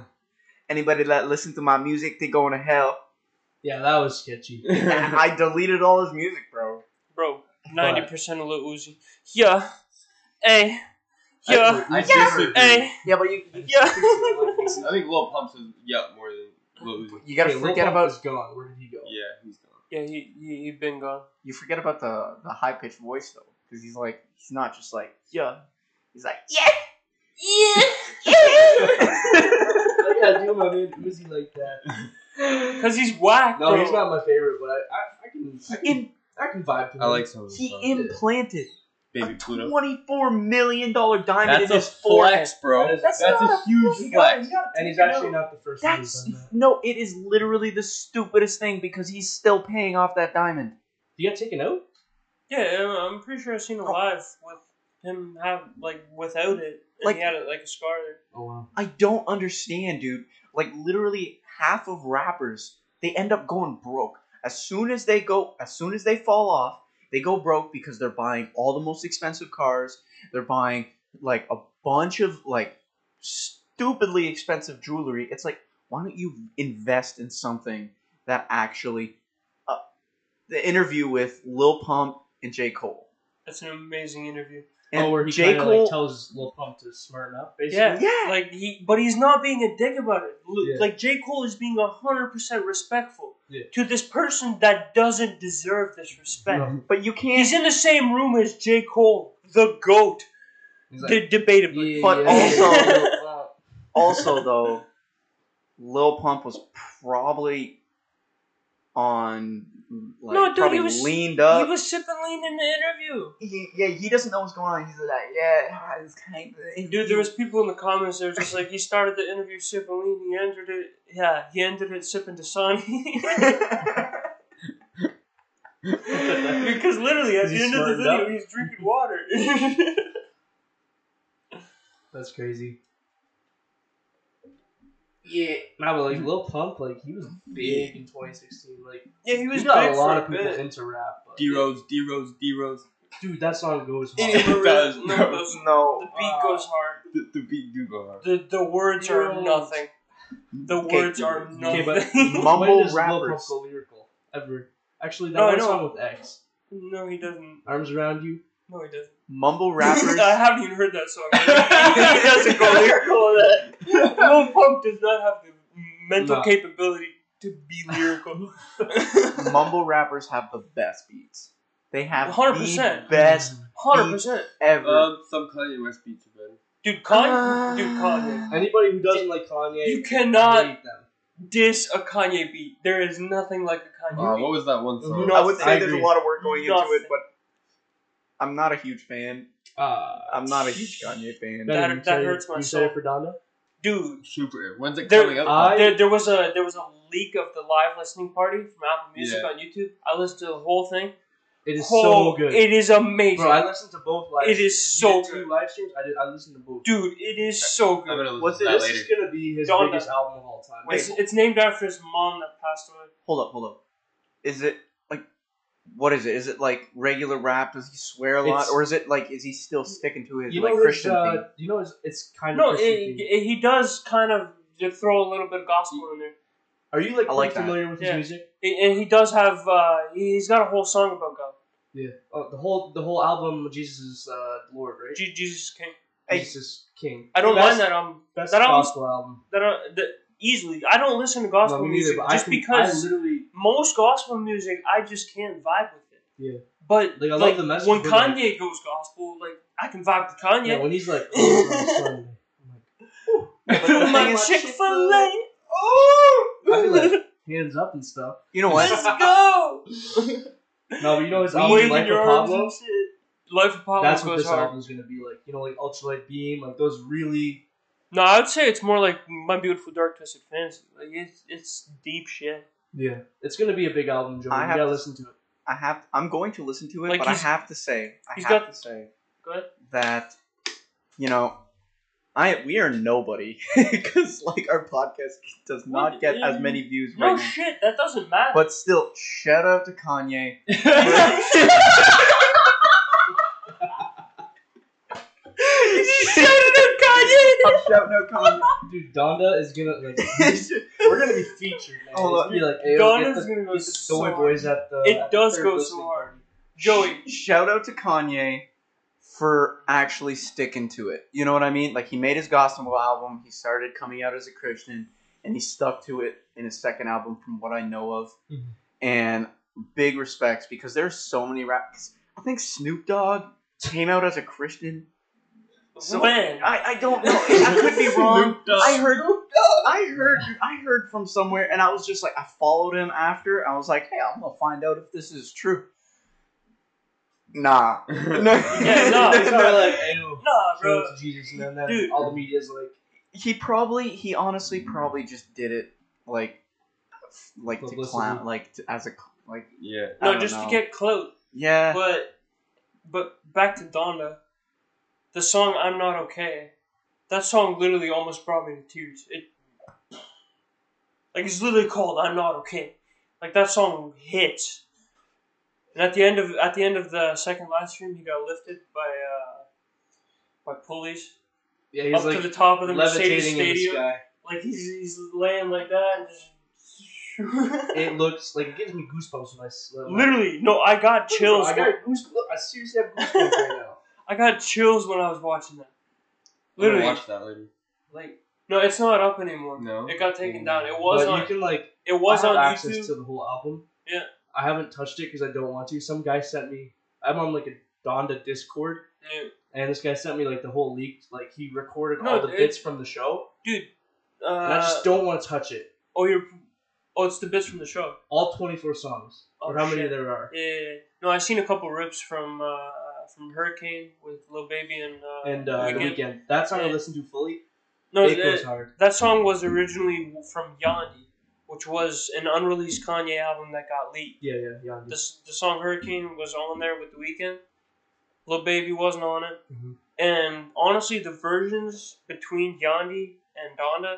anybody that listen to my music, they going to hell. yeah, that was sketchy. <laughs> <laughs> I deleted all his music, bro. Bro, 90% of Lil Uzi. Yeah. Hey. Yeah. I Yeah. disagree. Hey. Yeah, but you Yeah. I think Lil Pump says yeah more than Lil Uzi. you gotta Okay, Lil forget Pump about is gone. Where did he go? Yeah, he's he, he, he been gone. you forget about the the high pitched voice though, because he's like he's not just like Yeah. he's like yeah. Yeah. I gotta do my man Uzi like that. <laughs> Because he's whack, No, bro. he's not my favorite, but I, I, I can I can In, I can vibe to him. I like some of his he songs. implanted baby Pluto. Twenty-four million dollar diamond That's in a his forehead. flex, bro. That is- That's, that's a not a huge You gotta- flex. And he's actually not the first one That's done that. no, it is literally the stupidest thing because he's still paying off that diamond. Do you got taken out? Yeah, I'm- I'm pretty sure I've seen a oh. live with him have like without it, and Like- he had it like a scar there. Oh wow. I don't understand, dude. Like literally half of rappers, they end up going broke. As soon as they go as soon as they fall off, they go broke because they're buying all the most expensive cars. They're buying like a bunch of like stupidly expensive jewelry. It's like why don't you invest in something that actually uh, the interview with Lil Pump and J. Cole. That's an amazing interview. Oh, and oh, where he J. kind of Cole like tells Lil Pump to smarten up, basically. Yeah, Yeah. Like he, but he's not being a dick about it. Yeah. Like J Cole is being hundred percent respectful Yeah. to this person that doesn't deserve this respect. No. but you can't He's in the same room as J Cole, the goat, He's like, de- debatably. yeah, But yeah, also- yeah, <laughs> yeah. also though, Lil Pump was probably on like No, dude, probably he was- leaned up. he was sipping lean in the interview. He- yeah, he doesn't know what's going on. He's like, yeah, it's kind of. Dude, there was people in the comments. They were just like, he started the interview sipping lean. He ended it. Yeah, he ended it sipping Dasani. <laughs> because literally, at He the end of the video, up. he's drinking water. <laughs> That's crazy. Yeah. Nah, but like Lil Pump, like he was big in 2016. Like yeah, he was he got big a lot for of people bit. into rap. but- D Rose, D Rose, D Rose. Dude, that song goes It hard. does, no, no. it doesn't. No. The beat Uh, goes hard. The, the beat do go hard. The the words are Yo. nothing. The Okay, words are okay, nothing. Okay, but Mumble when does Lil Pump rappers. go lyrical ever? Actually, that No, I one know. song with X, no, he doesn't. "Arms Around You." No, he doesn't. Mumble <laughs> rappers. I haven't even heard that song. he doesn't go lyrical on that. Lil Pump does not have the mental No. capability to be lyrical. <laughs> mumble rappers have the best beats. They have 100%. the best Hundred percent, ever. Um, some Kanye West beats are better. dude. Kanye, Uh, dude, Kanye. Anybody who doesn't like Kanye, You cannot hate diss a Kanye beat. There is nothing like a Kanye Uh, beat. what was that one song? No. I would say there's a lot of work going into it, but I'm not a huge fan. Uh, I'm not a huge Kanye fan. Better, That- you that said it- hurts my You said it soul. for Donda. Dude, Super. When's it There- coming out? I- there, there was a there was a leak of the live listening party from Apple Music Yeah. on YouTube. I listened to the whole thing. It is Oh, so good, It is amazing. bro. I listened to both live. It is so You two good. live streams. I did. I listened to both. Dude, it is so good. I'm good. gonna listen to it- that this later. is gonna be his Donda. biggest album of all time. Wait. It's, it's named after his mom that passed away. Hold up, hold up. Is it like what is it? Is it like regular rap? Does he swear a lot, It's- or is it like is he still sticking to his you like know his, Christian uh, thing? You know his, it's kind of. No, Christian it, it- he does kind of just throw a little bit of gospel in there, Are you like, I like pretty that. familiar with his Yeah. music? And- and he does have uh, he's got a whole song about God. Yeah. Oh, the whole the whole album, Jesus is uh, Lord, right? Je- Jesus King. Hey. Jesus is King. I don't Best- mind that um Best that album- gospel album. that uh, that easily. I don't listen to gospel No, music but I just can- because literally most gospel music I just can't vibe with it. Yeah. But Like, I love like, the message, when but, like- Kanye goes gospel, like I can vibe with Kanye. yeah. when he's like, <laughs> oh, no, Sunday. I'm like, oh, the To my Chick Fil A. Oh, I feel like <laughs> hands up and stuff. You know what? let's go. <laughs> No, but you know his We- album, Waving Life your of Pablo. Life of Pablo That's what this hard. album's gonna be like. You know, like Ultralight Beam, like those really. No, I would say it's more like my beautiful dark twisted fantasy. Like it's it's deep shit. Yeah, it's gonna be a big album, Joe. I You have gotta to- listen to it. I have. I'm going to listen to it, Like, but I he's- have to say, I he's have got- to say Go ahead. that you know, I we are nobody <laughs> because like our podcast does not What? get as many views No right now. shit, that doesn't matter. But still, shout out to Kanye. <laughs> <laughs> Shout out Kanye. I'm shouting Kanye. Dude, Donda is gonna like. <laughs> we're gonna be featured, man. Hold it's on. gonna be like, hey, Donda's the, gonna go so Soy hard. Boys at the. It at does third go so hard. party. Joey, shout out to Kanye for actually sticking to it. You know what I mean? Like he made his gospel album, he started coming out as a Christian, and he stuck to it in his second album, from what I know of. Mhm. And big respects because there's so many rap. I think Snoop Dogg came out as a Christian. So when? I, I don't <laughs> know. I could be wrong. I heard I heard I heard from somewhere and I was just like I followed him after. I was like, hey, I'm gonna find out if this is true. Nah. <laughs> <laughs> Yeah, no, It's probably like, hey, yo, Nah, bro. to Jesus, and then that, Dude. all the media's like, he probably he honestly probably just did it like f- like to Publicity. clown like to, as a like Yeah. No, just know. to get clout. yeah But but back to Donda, the song "I'm Not Okay," that song literally almost brought me to tears. It like it's literally called "I'm Not Okay." Like that song hits. And at the end of at the end of the second live stream, he got lifted by uh, by pulleys yeah, he's up like to the top of the Mercedes levitating in the Stadium. sky. Like he's he's laying like that. <laughs> It looks like it gives me goosebumps when I s- when I- literally, no, I got chills. I got goosebumps. I seriously have goosebumps right now. I got chills when I was watching that. I'm Literally, watch that later. like no, it's not up anymore. No. It got taken down. It was But on. you can like it was I have on access YouTube. to the whole album. Yeah. I haven't touched it because I don't want to. Some guy sent me. I'm on like a Donda Discord, Yeah. and this guy sent me like the whole leak. Like he recorded No, all the it- bits from the show, Dude, uh, and I just don't want to touch it. Oh, you're. Oh, it's the bits from the show. All 24 songs, Oh, or how many shit. there are. Yeah. No, I've seen a couple rips from uh, from Hurricane with Lil Baby and uh, And uh, the Weeknd. That song I listened to fully. No, it that, goes hard. that song was originally from Yandhi, which was an unreleased Kanye album that got leaked. Yeah, yeah, yeah. The, the song Hurricane was on there with The Weeknd. Lil Baby wasn't on it. Mhm. And honestly, the versions between Yandhi and Donda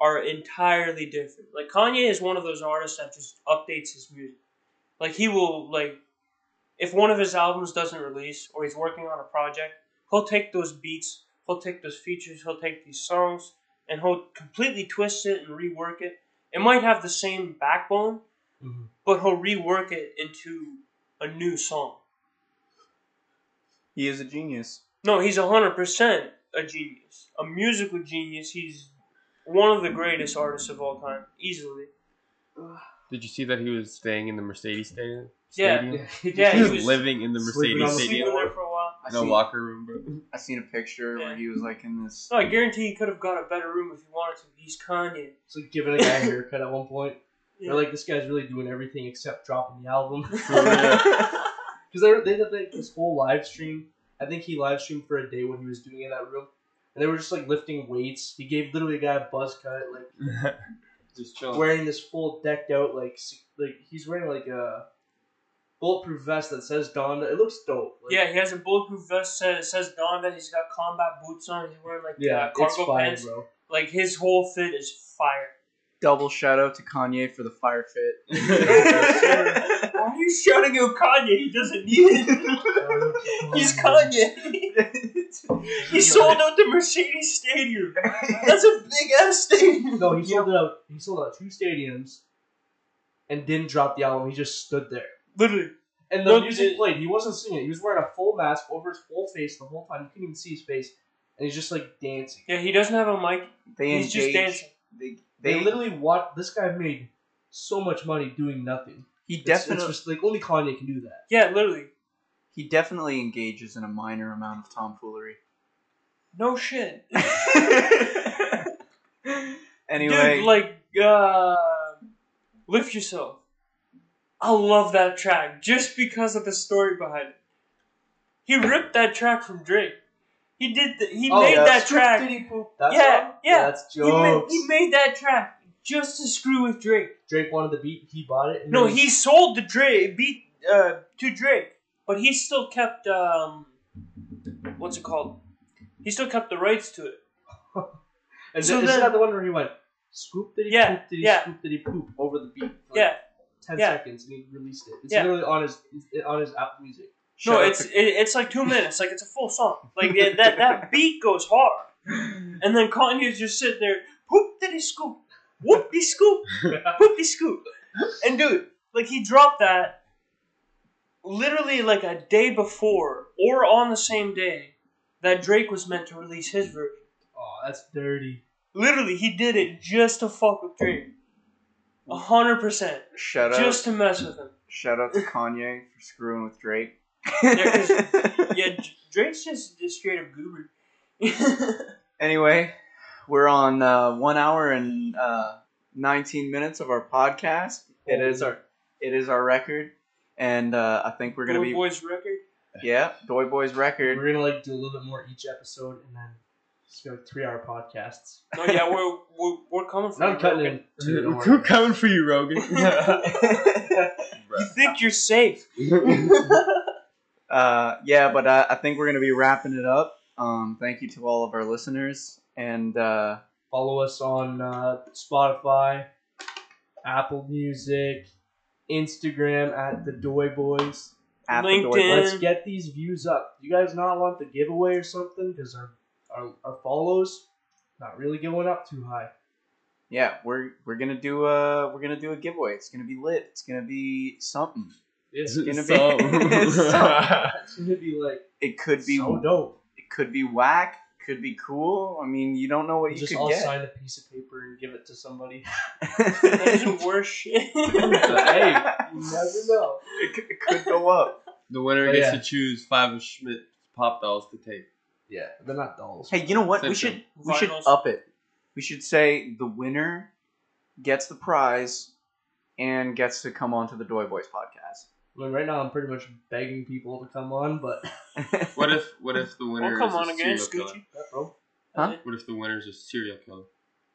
are entirely different. Like Kanye is one of those artists that just updates his music. Like he will like if one of his albums doesn't release or he's working on a project, he'll take those beats, he'll take those features, he'll take these songs and he'll completely twist it and rework it. It might have the same backbone, Mhm. but he'll rework it into a new song. he is a genius No, he's hundred percent a genius, a musical genius. He's one of the greatest artists of all time, easily. Did you see that he was staying in the Mercedes stadium? Yeah. Stadium? Yeah, he Yeah, He he was, was living in the Mercedes on Stadium. there for a while. I No seen, locker room, bro. I seen a picture Yeah. where he was like in this No, I guarantee he could have got a better room if he wanted to. He's Kanye. It's like giving a guy a haircut at one point. <laughs> Yeah. They're like, this guy's really doing everything except dropping the album. <laughs> <laughs> Because they, they did like, this whole live stream. I think he live streamed for a day when he was doing it in that room. And they were just like lifting weights. He gave literally a guy a buzz cut, like Just chilling. wearing this full decked out, like like he's wearing like a bulletproof vest that says Donda. It looks dope. Like, Yeah, he has a bulletproof vest. Says it says Donda. He's got combat boots on. He's wearing like yeah, uh, it's cargo fire, pants. bro. Like his whole fit is fire. double shout out to Kanye for the fire fit <laughs> Why are you shouting out Kanye? He doesn't need it. <laughs> He's Kanye. <laughs> he sold out the Mercedes Stadium. That's a big ass stadium. No, he sold it out. He sold out two stadiums, and didn't drop the album. He just stood there. Literally. And the No, music played. He wasn't singing. He was wearing a full mask over his whole face the whole time. You couldn't even see his face, and he's just like dancing. Yeah, he doesn't have a mic. they He's just engage dancing. they, They, they, literally watched. This guy made so much money doing nothing. he It's, it's definitely just like only Kanye can do that. Yeah, literally. he definitely engages in a minor amount of tomfoolery No shit. <laughs> <laughs> anyway Dude, like, uh, Lift Yourself. I love that track just because of the story behind it. He ripped that track from Drake. He did. The, he Oh, made yeah. that track. Yeah, song? yeah. That's He made, he made that track just to screw with Drake. Drake wanted the beat. He bought it. and No, then he sold the Drake beat uh, to Drake, but he still kept um, what's it called? He still kept the rights to it. <laughs> And so isn't that the one where he went scoop diddy Yeah, poop diddy yeah. scoop diddy poop over the beat? like Yeah, ten yeah. seconds, and he released it. It's Yeah. literally on his it's on his Apple Music. shout no, it's to- it, it's like two minutes. Like it's a full song. Like <laughs> it, that that beat goes hard, and then Kanye's just sitting there, whoop diddy scoop, whoop de scoop, whoop de scoop, and dude, like he dropped that literally like a day before or on the same day that Drake was meant to release his version. Oh, that's dirty. Literally, he did it just to fuck with Drake. A hundred percent, shout out just to mess with him. shout out to Kanye for screwing with Drake Yeah, <laughs> Yeah, Drake's just, just straight up goober. <laughs> Anyway, we're on uh, one hour and uh, nineteen minutes of our podcast. It is our it is our record, and uh, I think we're gonna Boy be Boys record. Yeah, Doy Boys record. We're gonna like do a little bit more each episode, and then just go like three hour podcasts. No, yeah, we're we're, we're coming for And I'm you, cutting Rogan. it. Too, don't We're worry. coming for you, Rogan. <laughs> You think you're safe? <laughs> Uh, yeah, but uh, I think we're gonna be wrapping it up. Um, thank you to all of our listeners, and uh, Follow us on uh, Spotify, Apple Music, Instagram at the Doy Boys. at the Doy LinkedIn. Boys. Let's get these views up. You guys not want the giveaway or something? Because our, our our follows not really going up too high. Yeah, we're we're gonna do a we're gonna do a giveaway. It's gonna be lit. It's gonna be something. It's gonna be- So- <laughs> it's gonna be like It could be so dope. it could be whack. Could be cool. I mean, you don't know what We you just could all get. sign a piece of paper and give it to somebody. <laughs> That's some worse shit. <laughs> hey, you never know. it, could, it could go up. the winner But gets yeah. to choose five of Schmidt's pop dolls to take. Yeah, they're not dolls. Hey, you know what? We Same should we should Vinyls. up it. We should say the winner gets the prize and gets to come on to the Doy Boys podcast. I mean, right now I'm pretty much begging people to come on, but <laughs> What if what if the winner come is on a again, serial killer? Scoochie. Yeah, bro. Huh? What if the winner is a serial killer?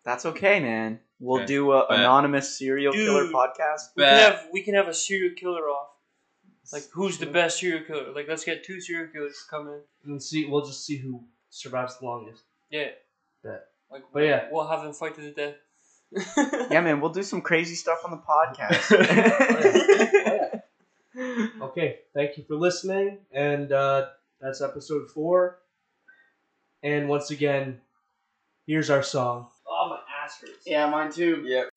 That's okay, man. We'll Okay. do a Bet. anonymous serial killer Dude. podcast. We can Bet. have we can have a serial killer off. Like who's the best serial killer? Like let's get two serial killers to come in. and see, we'll just see who survives the longest. Yeah. Bet. Like But yeah. we'll have them fight to the death. <laughs> Yeah, man, we'll do some crazy stuff on the podcast. <laughs> <laughs> Okay, thank you for listening, and uh, that's episode four. And once again, here's our song. Oh, my ass hurts. yeah, mine too. Yep.